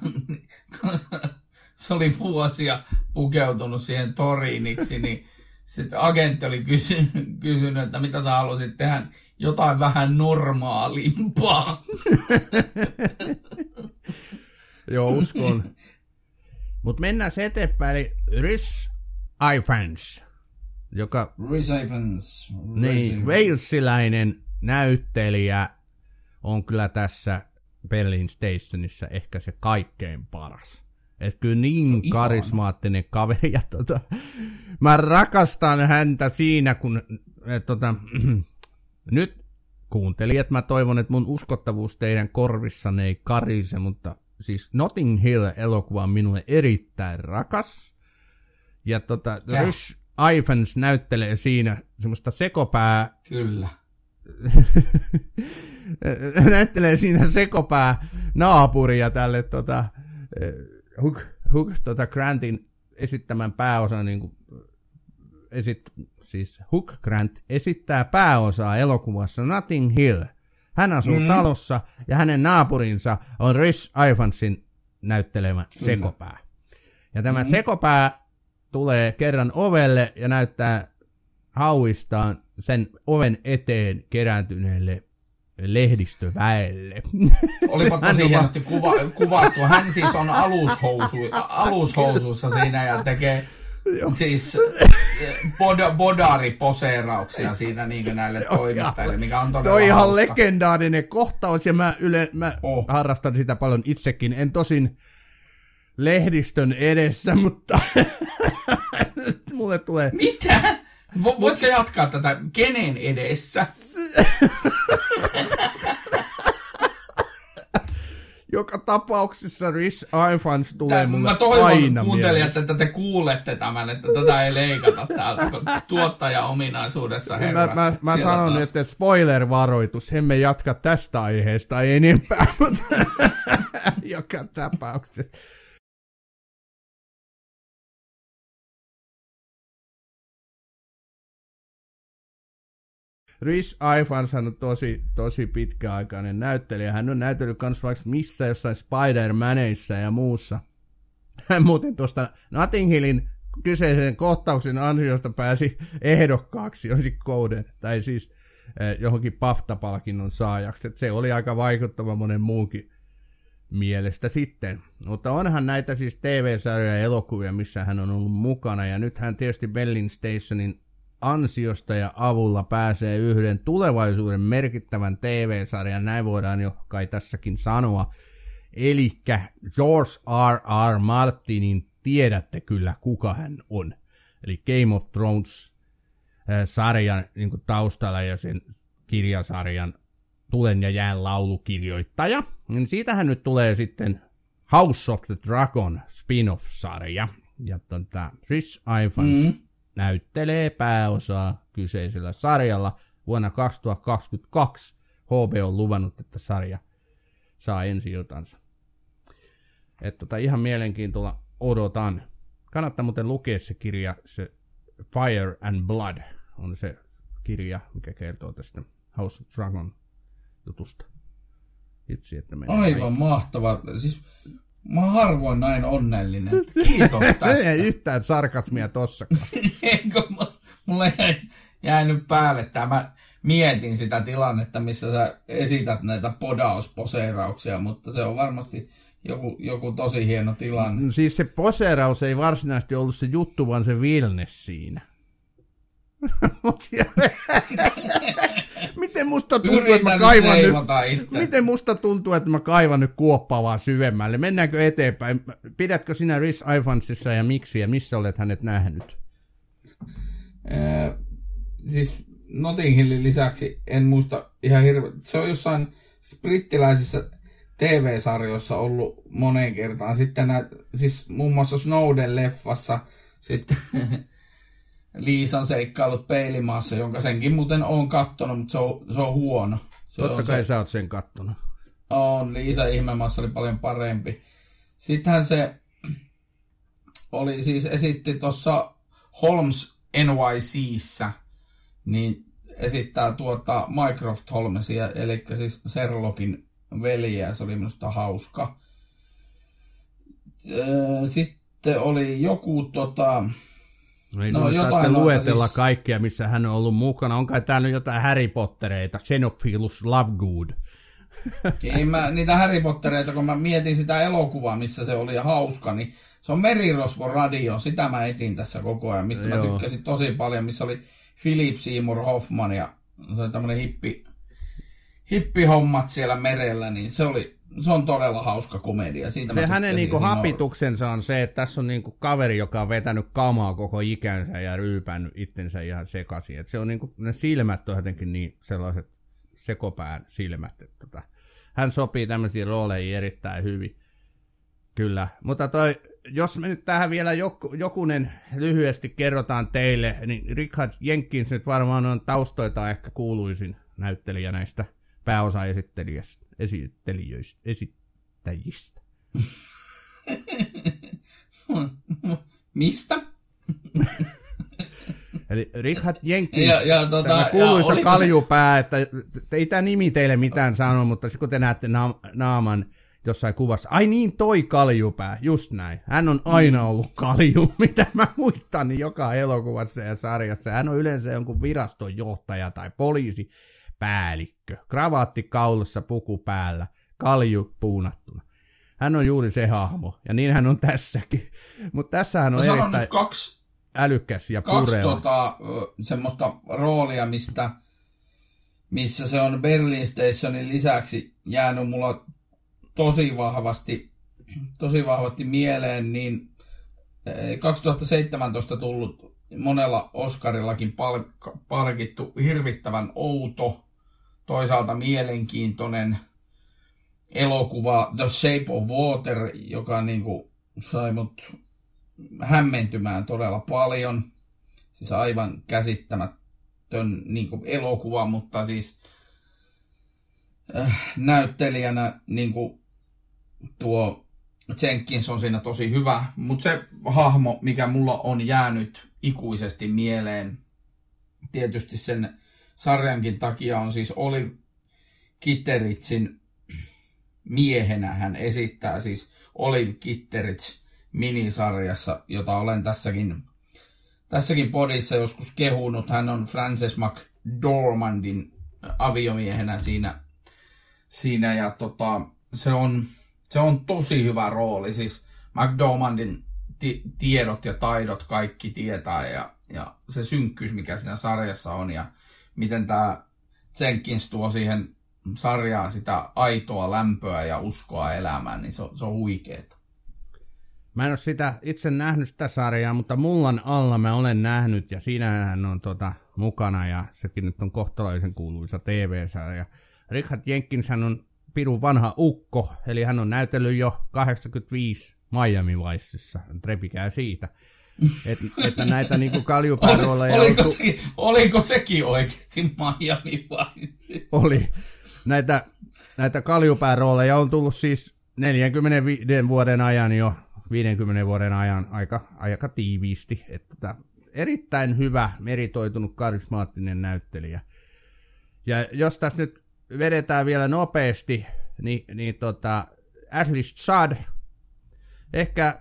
S3: se oli vuosia pukeutunut siihen toriiniksi, niin sitten agentti oli kysynyt, kysynyt, että mitä sä haluaisit tehdä, jotain vähän normaalimpaa.
S2: Joo, uskon. Mutta mennään eteenpäin, eli Rhys Ifans, joka...
S3: Rhys Ifans.
S2: Niin, Walesilainen näyttelijä on kyllä tässä Berlin Stationissa ehkä se kaikkein paras. Että kyllä niin karismaattinen kaveri. Ja tota, mä rakastan häntä siinä, kun et, tota, nyt kuuntelijat, mä toivon, että mun uskottavuus teidän korvissanne ei karise, mutta siis Notting Hill-elokuva on minulle erittäin rakas. Ja tota, Rush Ifans näyttelee siinä semmoista sekopää...
S3: Kyllä.
S2: näyttelee siinä sekopää naapuria tälle tota, Hook, Hook tota Grantin esittämän pääosan, niin kuin, esit, siis Hook Grant esittää pääosaa elokuvassa Nothing Hill. Hän asuu mm. talossa ja hänen naapurinsa on Rhys Ivansin näyttelemä Kyllä. sekopää. Ja tämä mm. sekopää tulee kerran ovelle ja näyttää hauistaan sen oven eteen kerääntyneelle lehdistöväelle.
S3: Olipa tosi hienosti kuva, kuvattu. Hän siis on alushousu, alushousussa siinä ja tekee Joo. siis bod, bodariposeerauksia siinä niin näille toimittajille, mikä on todella
S2: Se on ihan hauska. legendaarinen kohtaus ja mä, yle, mä oh. harrastan sitä paljon itsekin. En tosin lehdistön edessä, mutta mulle tulee...
S3: Mitä? Voitko jatkaa tätä? Kenen edessä?
S2: Joka tapauksessa Rich Ifans tulee Tää, mulle
S3: Mä toivon
S2: aina
S3: kuuntelijat, että te kuulette tämän, että tätä ei leikata täältä, kun tuottaja-ominaisuudessa herra.
S2: Mä, mä, mä sanon taas. että spoiler-varoitus, emme jatka tästä aiheesta enempää, mutta joka tapauksessa. Rhys Ifans on tosi, tosi pitkäaikainen näyttelijä. Hän on näytellyt myös vaikka missä jossain Spider-Maneissa ja muussa. Hän muuten tuosta Notting Hillin kyseisen kohtauksen ansiosta pääsi ehdokkaaksi Kouden, tai siis eh, johonkin PAFTA-palkinnon saajaksi. Et se oli aika vaikuttava monen muunkin mielestä sitten. Mutta onhan näitä siis TV-sarjoja ja elokuvia, missä hän on ollut mukana, ja nyt hän tietysti Bellin Stationin ansiosta ja avulla pääsee yhden tulevaisuuden merkittävän TV-sarjan, näin voidaan jo kai tässäkin sanoa. Eli George R. R. Martinin tiedätte kyllä kuka hän on. Eli Game of Thrones äh, sarjan niin taustalla ja sen kirjasarjan Tulen ja jään laulukirjoittaja. Niin siitähän nyt tulee sitten House of the Dragon spin-off-sarja. Ja tota, Chris Ifans mm näyttelee pääosaa kyseisellä sarjalla. Vuonna 2022 HB on luvannut, että sarja saa ensi iltansa. Että tota, ihan mielenkiintoa odotan. Kannattaa muuten lukea se kirja, se Fire and Blood on se kirja, mikä kertoo tästä House of Dragon jutusta. Itse, että
S3: Aivan näin. mahtava. Siis Mä oon harvoin näin onnellinen. Kiitos tästä.
S2: Ei yhtään sarkasmia tossakaan.
S3: Eikö mulle jäi, jäänyt päälle tämä. Mietin sitä tilannetta, missä sä esität näitä podausposeerauksia, mutta se on varmasti joku, joku tosi hieno tilanne.
S2: No siis se poseeraus ei varsinaisesti ollut se juttu, vaan se Vilnes siinä. miten musta tuntuu, että mä kaivan nyt,
S3: itse.
S2: miten musta tuntuu, että mä kaivan nyt kuoppaa vaan syvemmälle? Mennäänkö eteenpäin? Pidätkö sinä Rhys Ivansissa ja miksi ja missä olet hänet nähnyt?
S3: Ee, siis Notting Hillin lisäksi en muista ihan hirveä. Se on jossain brittiläisissä TV-sarjoissa ollut moneen kertaan. Sitten näet, siis muun muassa Snowden-leffassa sitten Liisan seikkailut peilimaassa, jonka senkin muuten on kattonut, mutta se on, se on huono. Se
S2: Totta
S3: on
S2: kai
S3: se,
S2: sä oot sen kattonut.
S3: on, Liisa ihmemaassa oli paljon parempi. Sittenhän se oli siis esitti tuossa Holmes NYCssä, niin esittää tuota Mycroft Holmesia, eli siis Sherlockin veliä, se oli minusta hauska. Sitten oli joku tota,
S2: Ei
S3: No,
S2: no,
S3: jotain
S2: luetella
S3: siis-
S2: kaikkea, missä hän on ollut mukana. On kai täällä nyt jotain Harry Pottereita, Xenophilus Lovegood.
S3: Ei mä, niitä Harry Pottereita, kun mä mietin sitä elokuvaa, missä se oli ja hauska, niin se on Merirosvo Radio, sitä mä etin tässä koko ajan, mistä mä
S2: Joo.
S3: tykkäsin tosi paljon, missä oli Philip Seymour Hoffman ja se oli tämmönen hippi, hippihommat siellä merellä, niin se oli, se on todella hauska komedia. Siitä
S2: Se hänen niinku hapituksensa on se, että tässä on niinku kaveri, joka on vetänyt kamaa koko ikänsä ja ryypännyt itsensä ihan sekaisin. Et se on niinku, ne silmät on jotenkin niin sellaiset sekopään silmät. Että tota, hän sopii tämmöisiin rooleihin erittäin hyvin. Kyllä, mutta toi, jos me nyt tähän vielä joku, jokunen lyhyesti kerrotaan teille, niin Richard Jenkins nyt varmaan on taustoita ehkä kuuluisin näyttelijä näistä pääosaesittelijöistä, esittelijöistä, esittäjistä.
S3: Mistä?
S2: Eli Richard Jenkins,
S3: Ja, ja, tota,
S2: tämä
S3: ja
S2: kuuluisa
S3: se-
S2: kaljupää, että te- ei tämä nimi teille mitään sano, mutta sitten kun te näette na- naaman jossain kuvassa, ai niin toi kaljupää, just näin. Hän on aina
S3: Mm.
S2: ollut kalju, mitä mä muistan niin joka elokuvassa ja sarjassa. Hän on yleensä jonkun virastonjohtaja tai poliisipäällikkö. Kravaatti kaulassa, puku päällä, kalju puunattuna. Hän on juuri se hahmo, ja niin hän on tässäkin. Mutta tässä hän on
S3: No,
S2: erittäin
S3: nyt kaksi
S2: älykäs ja
S3: kaksi
S2: pureva.
S3: tota, semmoista roolia, mistä, missä se on Berlin Stationin lisäksi jäänyt mulla tosi vahvasti, tosi vahvasti mieleen, niin eh, 2017 tullut monella Oscarillakin palk- palkittu hirvittävän outo, toisaalta mielenkiintoinen elokuva The Shape of Water, joka niinku sai mut hämmentymään todella paljon. Siis aivan käsittämätön niin kuin elokuva, mutta siis äh, näyttelijänä niin kuin tuo Jenkins on siinä tosi hyvä. Mutta se hahmo, mikä mulla on jäänyt ikuisesti mieleen, tietysti sen sarjankin takia on siis Olive Kitteritsin miehenä hän esittää siis Olive Kitterits minisarjassa, jota olen tässäkin, tässäkin podissa joskus kehunut. Hän on Frances McDormandin aviomiehenä siinä, siinä ja tota, se, on, se on tosi hyvä rooli. Siis McDormandin ti- tiedot ja taidot kaikki tietää ja, ja se synkkyys, mikä siinä sarjassa on ja miten tämä Jenkins tuo siihen sarjaan sitä aitoa lämpöä ja uskoa elämään, niin se on, se on huikeeta.
S2: Mä en ole sitä itse nähnyt sitä sarjaa, mutta Mullan alla mä olen nähnyt ja siinä hän on tota, mukana ja sekin nyt on kohtalaisen kuuluisa TV-sarja. Richard Jenkins hän on pirun vanha ukko, eli hän on näytellyt jo 85 Miami Viceissa. Repikää siitä. Et, että näitä niinku kaljupääroleja
S3: Oli, oliko, sekin, oliko sekin oikeasti Miami vai? Siis-
S2: oli. Näitä, näitä kaljupääroleja on tullut siis 45 vuoden ajan jo, 50 vuoden ajan aika, aika tiiviisti. Että erittäin hyvä, meritoitunut, karismaattinen näyttelijä. Ja jos tässä nyt vedetään vielä nopeasti, niin, niin tota, Ashley Judd, ehkä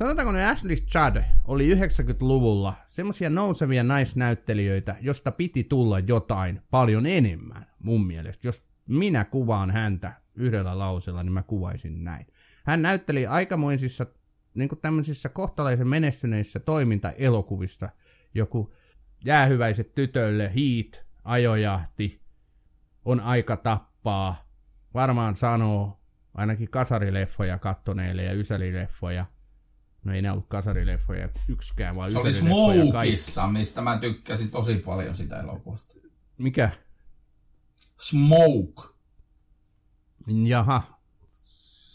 S2: Sanotaanko ne Ashley Judd oli 90-luvulla semmoisia nousevia naisnäyttelijöitä, josta piti tulla jotain paljon enemmän mun mielestä. Jos minä kuvaan häntä yhdellä lauseella, niin mä kuvaisin näin. Hän näytteli aikamoisissa niin kuin tämmöisissä kohtalaisen menestyneissä toimintaelokuvissa, joku jäähyväiset tytölle, hiit, ajojahti, on aika tappaa, varmaan sanoo, ainakin kasarileffoja kattoneille ja ysälileffoja. No ei ne ollut kasarileffoja yksikään, vaan
S3: Se oli Smokeissa, mistä mä tykkäsin tosi paljon sitä elokuvasta.
S2: Mikä?
S3: Smoke.
S2: Jaha.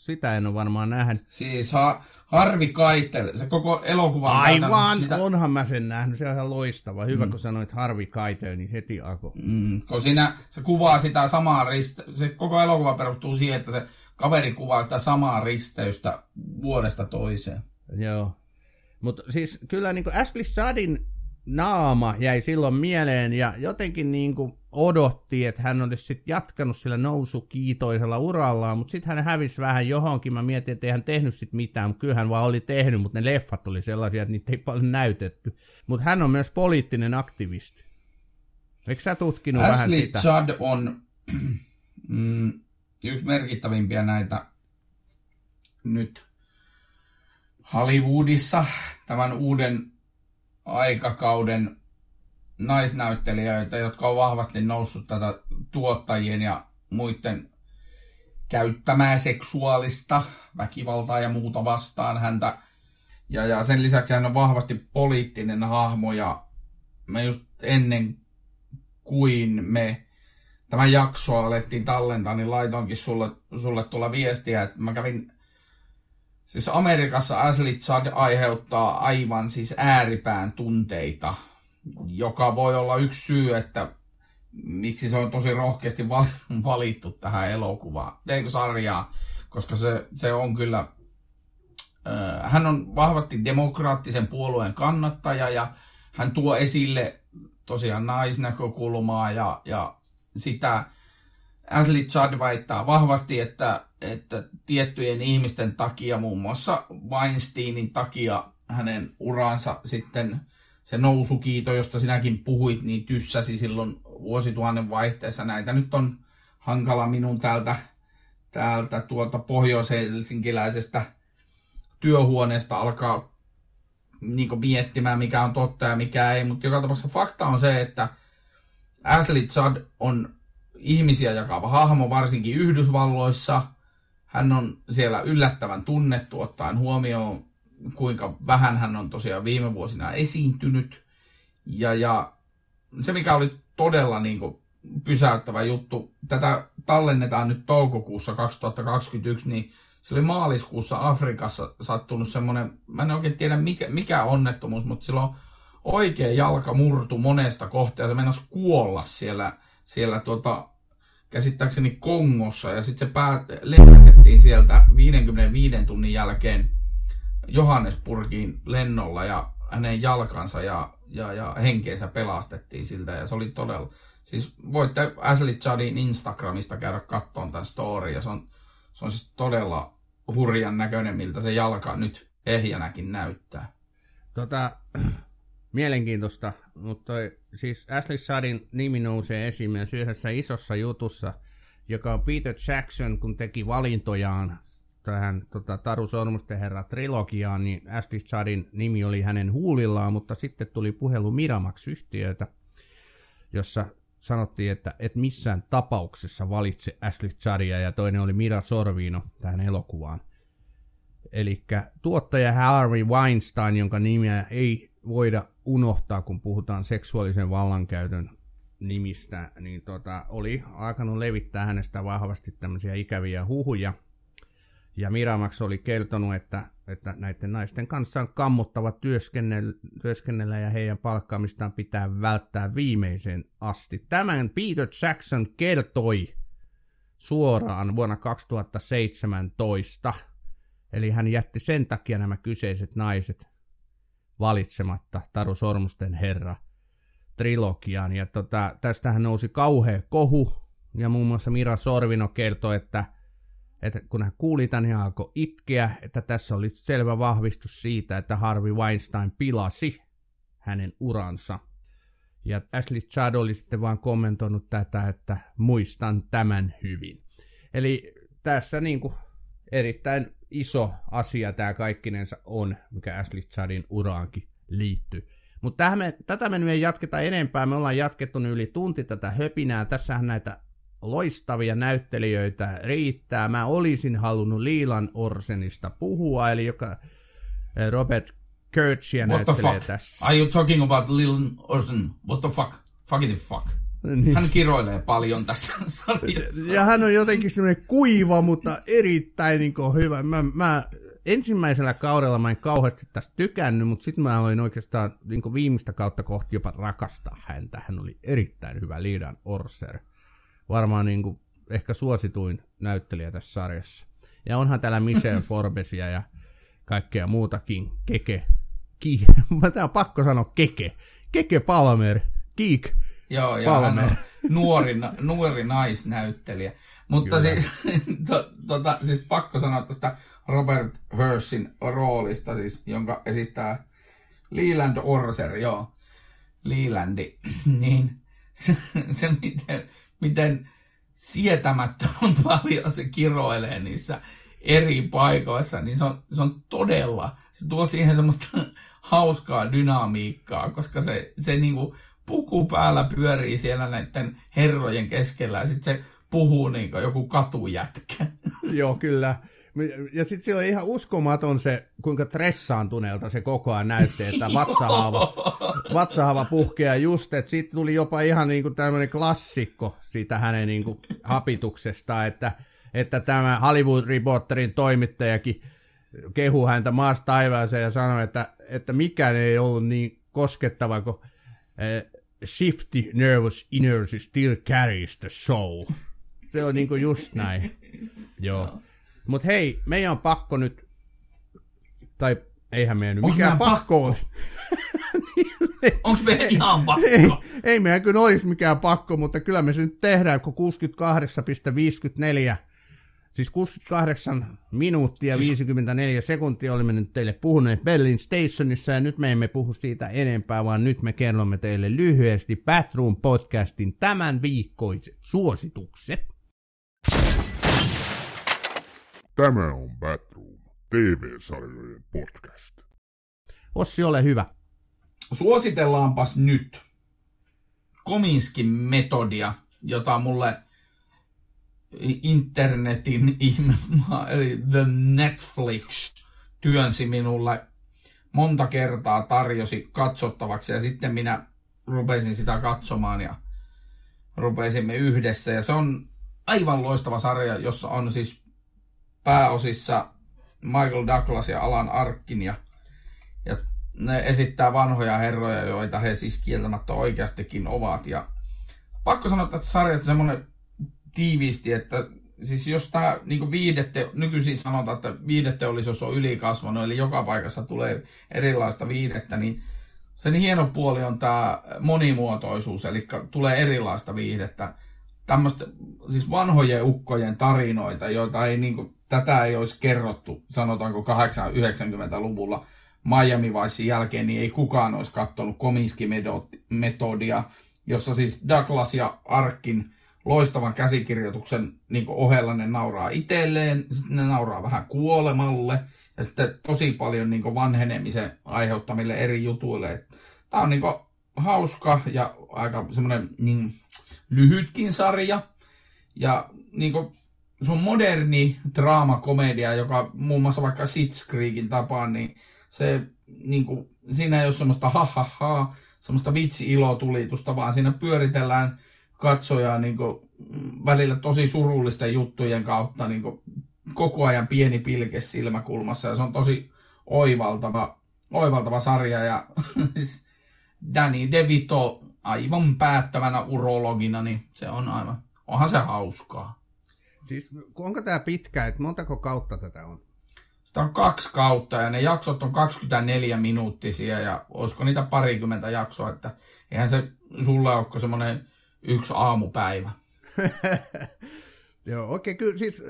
S2: Sitä en ole varmaan nähnyt.
S3: Siis ha- Harvi Keitel, se koko elokuva
S2: Aivan, sitä... onhan mä sen nähnyt, se on ihan loistava. Hyvä, mm. kun sanoit Harvi Keitel, niin heti ako.
S3: Mm, kun siinä se kuvaa sitä samaa riste... se koko elokuva perustuu siihen, että se kaveri kuvaa sitä samaa risteystä vuodesta toiseen.
S2: Joo. Mutta siis kyllä niin Ashley Sadin naama jäi silloin mieleen ja jotenkin niin kuin odotti, että hän olisi sitten jatkanut sillä nousukiitoisella urallaan, mutta sitten hän hävisi vähän johonkin. Mä mietin, että ei hän tehnyt sitten mitään, mutta kyllä hän vaan oli tehnyt, mutta ne leffat oli sellaisia, että niitä ei paljon näytetty. Mutta hän on myös poliittinen aktivisti. Eikö sä tutkinut
S3: Ashley
S2: vähän sitä?
S3: Judd on mm, yksi merkittävimpiä näitä nyt Hollywoodissa tämän uuden aikakauden naisnäyttelijöitä, jotka on vahvasti noussut tätä tuottajien ja muiden käyttämää seksuaalista väkivaltaa ja muuta vastaan häntä. Ja, ja sen lisäksi hän on vahvasti poliittinen hahmo ja me just ennen kuin me tämä jaksoa alettiin tallentaa, niin laitoinkin sulle, sulle tuolla viestiä, että mä kävin Siis Amerikassa Ashley Judd aiheuttaa aivan siis ääripään tunteita, joka voi olla yksi syy, että miksi se on tosi rohkeasti valittu tähän elokuvaan, eikö sarjaan, koska se, se on kyllä, hän on vahvasti demokraattisen puolueen kannattaja ja hän tuo esille tosiaan naisnäkökulmaa ja, ja sitä, Ashley Judd väittää vahvasti, että, että tiettyjen ihmisten takia, muun muassa Weinsteinin takia, hänen uransa sitten se nousukiito, josta sinäkin puhuit, niin tyssäsi silloin vuosituhannen vaihteessa. Näitä nyt on hankala minun täältä, täältä tuolta pohjois-helsinkiläisestä työhuoneesta alkaa niin miettimään, mikä on totta ja mikä ei. Mutta joka tapauksessa fakta on se, että Ashley Judd on ihmisiä jakava hahmo, varsinkin Yhdysvalloissa. Hän on siellä yllättävän tunnettu ottaen huomioon, kuinka vähän hän on tosiaan viime vuosina esiintynyt. Ja, ja se, mikä oli todella niin kuin, pysäyttävä juttu, tätä tallennetaan nyt toukokuussa 2021, niin se oli maaliskuussa Afrikassa sattunut semmoinen, mä en oikein tiedä mikä, mikä onnettomuus, mutta silloin oikea jalka murtu monesta kohtaa ja se meinasi kuolla siellä, siellä tuota, käsittääkseni Kongossa. Ja sitten se pää, lennätettiin sieltä 55 tunnin jälkeen Johannesburgiin lennolla ja hänen jalkansa ja, ja, ja henkeensä pelastettiin siltä. Ja se oli todella, siis voitte Ashley Juddin Instagramista käydä kattoon tämän story. Ja se on, se on siis todella hurjan näköinen, miltä se jalka nyt ehjänäkin näyttää.
S2: Tota, mielenkiintoista, mutta toi, siis Ashley Sudin nimi nousee esiin myös yhdessä isossa jutussa, joka on Peter Jackson, kun teki valintojaan tähän tota, Taru Sormusten herra trilogiaan, niin Ashley Sudin nimi oli hänen huulillaan, mutta sitten tuli puhelu Miramax-yhtiöitä, jossa sanottiin, että et missään tapauksessa valitse Ashley Judia, ja toinen oli Mira Sorvino tähän elokuvaan. Eli tuottaja Harvey Weinstein, jonka nimiä ei voida unohtaa, kun puhutaan seksuaalisen vallankäytön nimistä, niin tota, oli alkanut levittää hänestä vahvasti tämmöisiä ikäviä huhuja. Ja Miramax oli kertonut, että, että näiden naisten kanssa on kammottava työskennellä, ja heidän palkkaamistaan pitää välttää viimeiseen asti. Tämän Peter Jackson kertoi suoraan vuonna 2017. Eli hän jätti sen takia nämä kyseiset naiset valitsematta Taru Sormusten herra trilogiaan. Ja tota, tästähän nousi kauhea kohu, ja muun muassa Mira Sorvino kertoi, että, että kun hän kuuli tämän, hän alkoi itkeä, että tässä oli selvä vahvistus siitä, että Harvey Weinstein pilasi hänen uransa. Ja Ashley Chad oli sitten vaan kommentoinut tätä, että muistan tämän hyvin. Eli tässä niin kuin erittäin iso asia tämä kaikkinensa on, mikä Ashley Chadin uraankin liittyy. Mutta me, tätä me nyt ei jatketa enempää, me ollaan jatkettu nyt yli tunti tätä höpinää, tässähän näitä loistavia näyttelijöitä riittää. Mä olisin halunnut Liilan Orsenista puhua, eli joka eh, Robert Kirchia
S3: What the
S2: näyttelee
S3: fuck?
S2: tässä.
S3: Are you talking about Lil Orson? What the fuck? Fuck it fuck.
S2: Niin.
S3: Hän kiroilee paljon tässä sarjassa.
S2: Ja hän on jotenkin semmoinen kuiva, mutta erittäin niin kuin, hyvä. Mä, mä, ensimmäisellä kaudella mä en kauheasti tästä tykännyt, mutta sitten mä aloin oikeastaan niin kuin viimeistä kautta kohti jopa rakastaa häntä. Hän oli erittäin hyvä Liidan Orser. Varmaan niin kuin, ehkä suosituin näyttelijä tässä sarjassa. Ja onhan täällä Michelle Forbesia ja kaikkea muutakin. Keke. Ki. Mä tää on pakko sanoa Keke. Keke Palmer. Kiik.
S3: Joo, ja hän on nuori, nuori naisnäyttelijä. Mutta
S2: Kyllä.
S3: siis, to, tota, siis pakko sanoa tästä Robert Hersin roolista, siis, jonka esittää Leland Orser, joo. Lealandi, niin se, se miten, miten sietämättömän paljon se kiroilee niissä eri paikoissa, niin se on, se on todella, se tuo siihen semmoista hauskaa dynamiikkaa, koska se, se niinku puku päällä pyörii siellä näiden herrojen keskellä ja sitten se puhuu niin kuin joku katujätkä.
S2: Joo, kyllä. Ja sitten se on ihan uskomaton se, kuinka stressaantuneelta se koko ajan näytti, että vatsahaava, vatsahaava puhkeaa just, että siitä tuli jopa ihan niin kuin tämmöinen klassikko siitä hänen niin kuin hapituksestaan, että, että tämä Hollywood Reporterin toimittajakin kehu häntä maasta taivaaseen ja sanoi, että, että mikään ei ollut niin koskettava kuin eh, shifty nervous inertia still carries the show. Se on niinku just näin. Joo. Mut hei, meidän on pakko nyt, tai eihän meidän nyt mikään
S3: meidän
S2: pakko ole.
S3: Onko meidän ihan
S2: Ei,
S3: pakko?
S2: ei meidän kyllä olisi mikään pakko, mutta kyllä me se nyt tehdään, kun 68,54, siis 68 minuuttia 54 sekuntia olimme nyt teille puhuneet Berlin Stationissa, ja nyt me emme puhu siitä enempää, vaan nyt me kerromme teille lyhyesti Bathroom Podcastin tämän viikkoiset suositukset.
S1: Tämä on Batroom, TV-sarjojen podcast.
S2: Ossi, ole hyvä.
S3: Suositellaanpas nyt Kominskin metodia, jota mulle internetin eli The Netflix, työnsi minulle. Monta kertaa tarjosi katsottavaksi ja sitten minä rupesin sitä katsomaan ja rupesimme yhdessä. Ja se on aivan loistava sarja, jossa on siis pääosissa Michael Douglas ja Alan Arkin ja, ja ne esittää vanhoja herroja, joita he siis kieltämättä oikeastikin ovat. Ja pakko sanoa tästä sarjasta semmoinen tiiviisti, että siis jos tämä niin viidette, nykyisin sanotaan, että viideteollisuus on ylikasvanut, eli joka paikassa tulee erilaista viidettä, niin sen hieno puoli on tämä monimuotoisuus, eli tulee erilaista viihdettä. Tämmöistä, siis vanhojen ukkojen tarinoita, joita ei niin kuin, tätä ei olisi kerrottu, sanotaanko 80-90-luvulla Miami Vicein jälkeen, niin ei kukaan olisi katsonut Kominski-metodia, jossa siis Douglas ja Arkin loistavan käsikirjoituksen niin ohella ne nauraa itselleen, sitten ne nauraa vähän kuolemalle ja sitten tosi paljon niin vanhenemisen aiheuttamille eri jutuille. Tämä on niin hauska ja aika semmoinen niin, lyhytkin sarja ja niin kuin, se on moderni draamakomedia, joka muun muassa vaikka Sits Creekin tapaan, niin se niin kuin, siinä ei ole semmoista ha ha ha, semmoista vitsi-ilotulitusta, vaan siinä pyöritellään katsojaa niin kuin, välillä tosi surullisten juttujen kautta niin kuin, koko ajan pieni pilke silmäkulmassa ja se on tosi oivaltava, oivaltava sarja ja Danny DeVito aivan päättävänä urologina, niin se on aivan, onhan se hauskaa.
S2: Siis onko tämä pitkä, että montako kautta tätä on?
S3: Sitä on kaksi kautta ja ne jaksot on 24 minuuttisia ja olisiko niitä parikymmentä jaksoa, että eihän se sulle ole semmoinen yksi aamupäivä.
S2: Joo, okei, okay, kyllä siis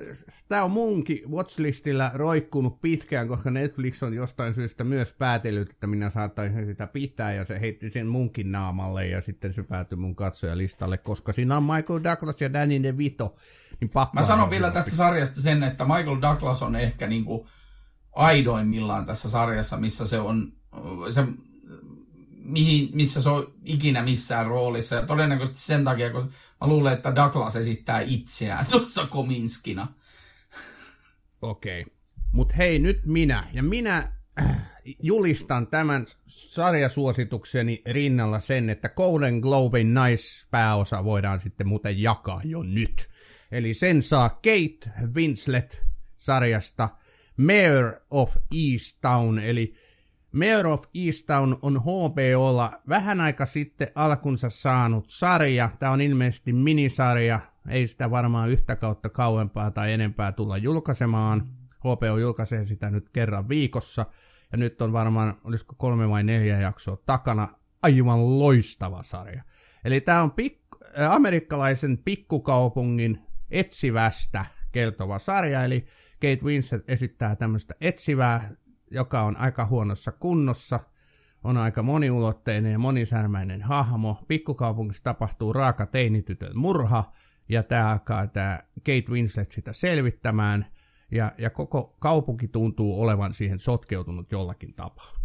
S2: tämä on munkin watchlistillä roikkunut pitkään, koska Netflix on jostain syystä myös päätellyt, että minä saattaisin sitä pitää, ja se heitti sen munkin naamalle, ja sitten se päätyi mun katsojalistalle, koska siinä on Michael Douglas ja Danny DeVito. niin
S3: Mä sanon vielä tästä sarjasta sen, että Michael Douglas on ehkä niinku aidoimmillaan tässä sarjassa, missä se on se, mihin, missä se on ikinä missään roolissa. Ja todennäköisesti sen takia, kun mä luulen, että Douglas esittää itseään tuossa Kominskina.
S2: Okei. Okay. Mutta hei, nyt minä. Ja minä äh, julistan tämän sarjasuositukseni rinnalla sen, että Golden Globein naispääosa voidaan sitten muuten jakaa jo nyt. Eli sen saa Kate Winslet sarjasta Mayor of Easttown, eli Mayor of Easttown on HBOlla vähän aika sitten alkunsa saanut sarja. Tämä on ilmeisesti minisarja, ei sitä varmaan yhtä kautta kauempaa tai enempää tulla julkaisemaan. HBO julkaisee sitä nyt kerran viikossa, ja nyt on varmaan, olisiko kolme vai neljä jaksoa takana, aivan loistava sarja. Eli tämä on pik- amerikkalaisen pikkukaupungin etsivästä kertova sarja, eli Kate Winslet esittää tämmöistä etsivää, joka on aika huonossa kunnossa, on aika moniulotteinen ja monisärmäinen hahmo. Pikkukaupungissa tapahtuu raaka teinitytön murha, ja tämä alkaa tämä Kate Winslet sitä selvittämään, ja, ja koko kaupunki tuntuu olevan siihen sotkeutunut jollakin tapaa.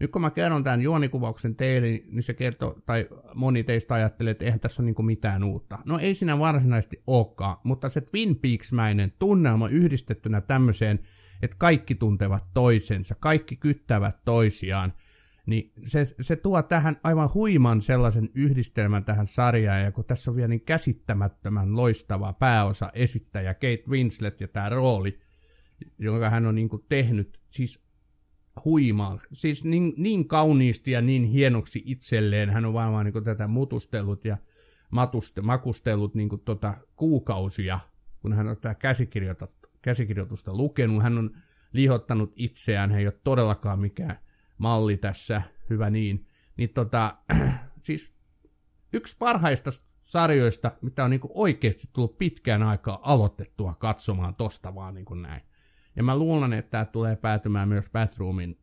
S2: Nyt kun mä kerron tämän juonikuvauksen teille, niin se kertoo, tai moni teistä ajattelee, että eihän tässä ole niin mitään uutta. No ei siinä varsinaisesti olekaan, mutta se Twin Peaks-mäinen tunnelma yhdistettynä tämmöiseen, että kaikki tuntevat toisensa, kaikki kyttävät toisiaan, niin se, se tuo tähän aivan huiman sellaisen yhdistelmän tähän sarjaan, ja kun tässä on vielä niin käsittämättömän loistava pääosa esittäjä Kate Winslet ja tämä rooli, jonka hän on niin kuin tehnyt, siis huimaa. Siis niin, niin kauniisti ja niin hienoksi itselleen hän on vaan niin tätä mutustellut ja matuste, makustellut niin kuin tota kuukausia, kun hän on tätä käsikirjoitusta, käsikirjoitusta lukenut. Hän on lihottanut itseään, hän ei ole todellakaan mikään malli tässä, hyvä niin. Niin tota, siis yksi parhaista sarjoista, mitä on niin oikeasti tullut pitkään aikaa aloitettua katsomaan tosta vaan niin kuin näin. Ja mä luulen, että tämä tulee päätymään myös Bathroomin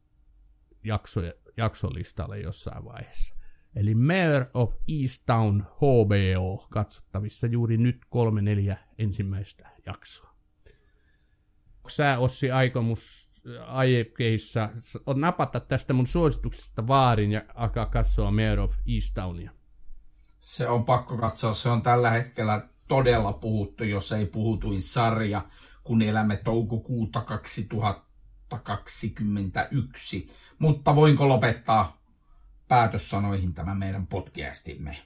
S2: jakso, jaksolistalle jossain vaiheessa. Eli Mayor of Easttown HBO katsottavissa juuri nyt kolme neljä ensimmäistä jaksoa. Sä Ossi aikomus aikeissa on napata tästä mun suosituksesta vaarin ja alkaa katsoa Mayor of Easttownia?
S3: Se on pakko katsoa. Se on tällä hetkellä todella puhuttu, jos ei puhutuin sarja kun elämme toukokuuta 2021. Mutta voinko lopettaa päätössanoihin tämän meidän podcastimme?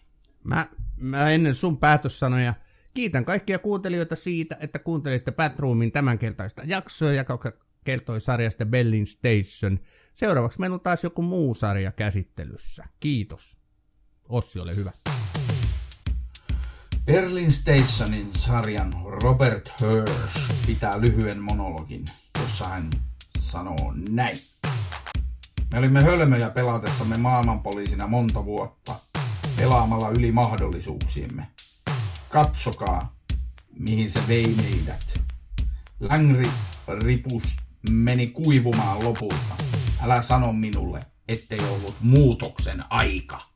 S2: Mä, mä ennen sun päätössanoja kiitän kaikkia kuuntelijoita siitä, että kuuntelitte Batroomin tämänkertaista jaksoa, joka kertoi sarjasta Bellin Station. Seuraavaksi meillä on taas joku muu sarja käsittelyssä. Kiitos. Ossi, ole hyvä.
S3: Berlin Stationin sarjan Robert Hirsch pitää lyhyen monologin, jossa hän sanoo näin. Me olimme hölmöjä pelatessamme maailmanpoliisina monta vuotta, pelaamalla yli mahdollisuuksiemme. Katsokaa, mihin se vei meidät. Längri ripus meni kuivumaan lopulta. Älä sano minulle, ettei ollut muutoksen aika.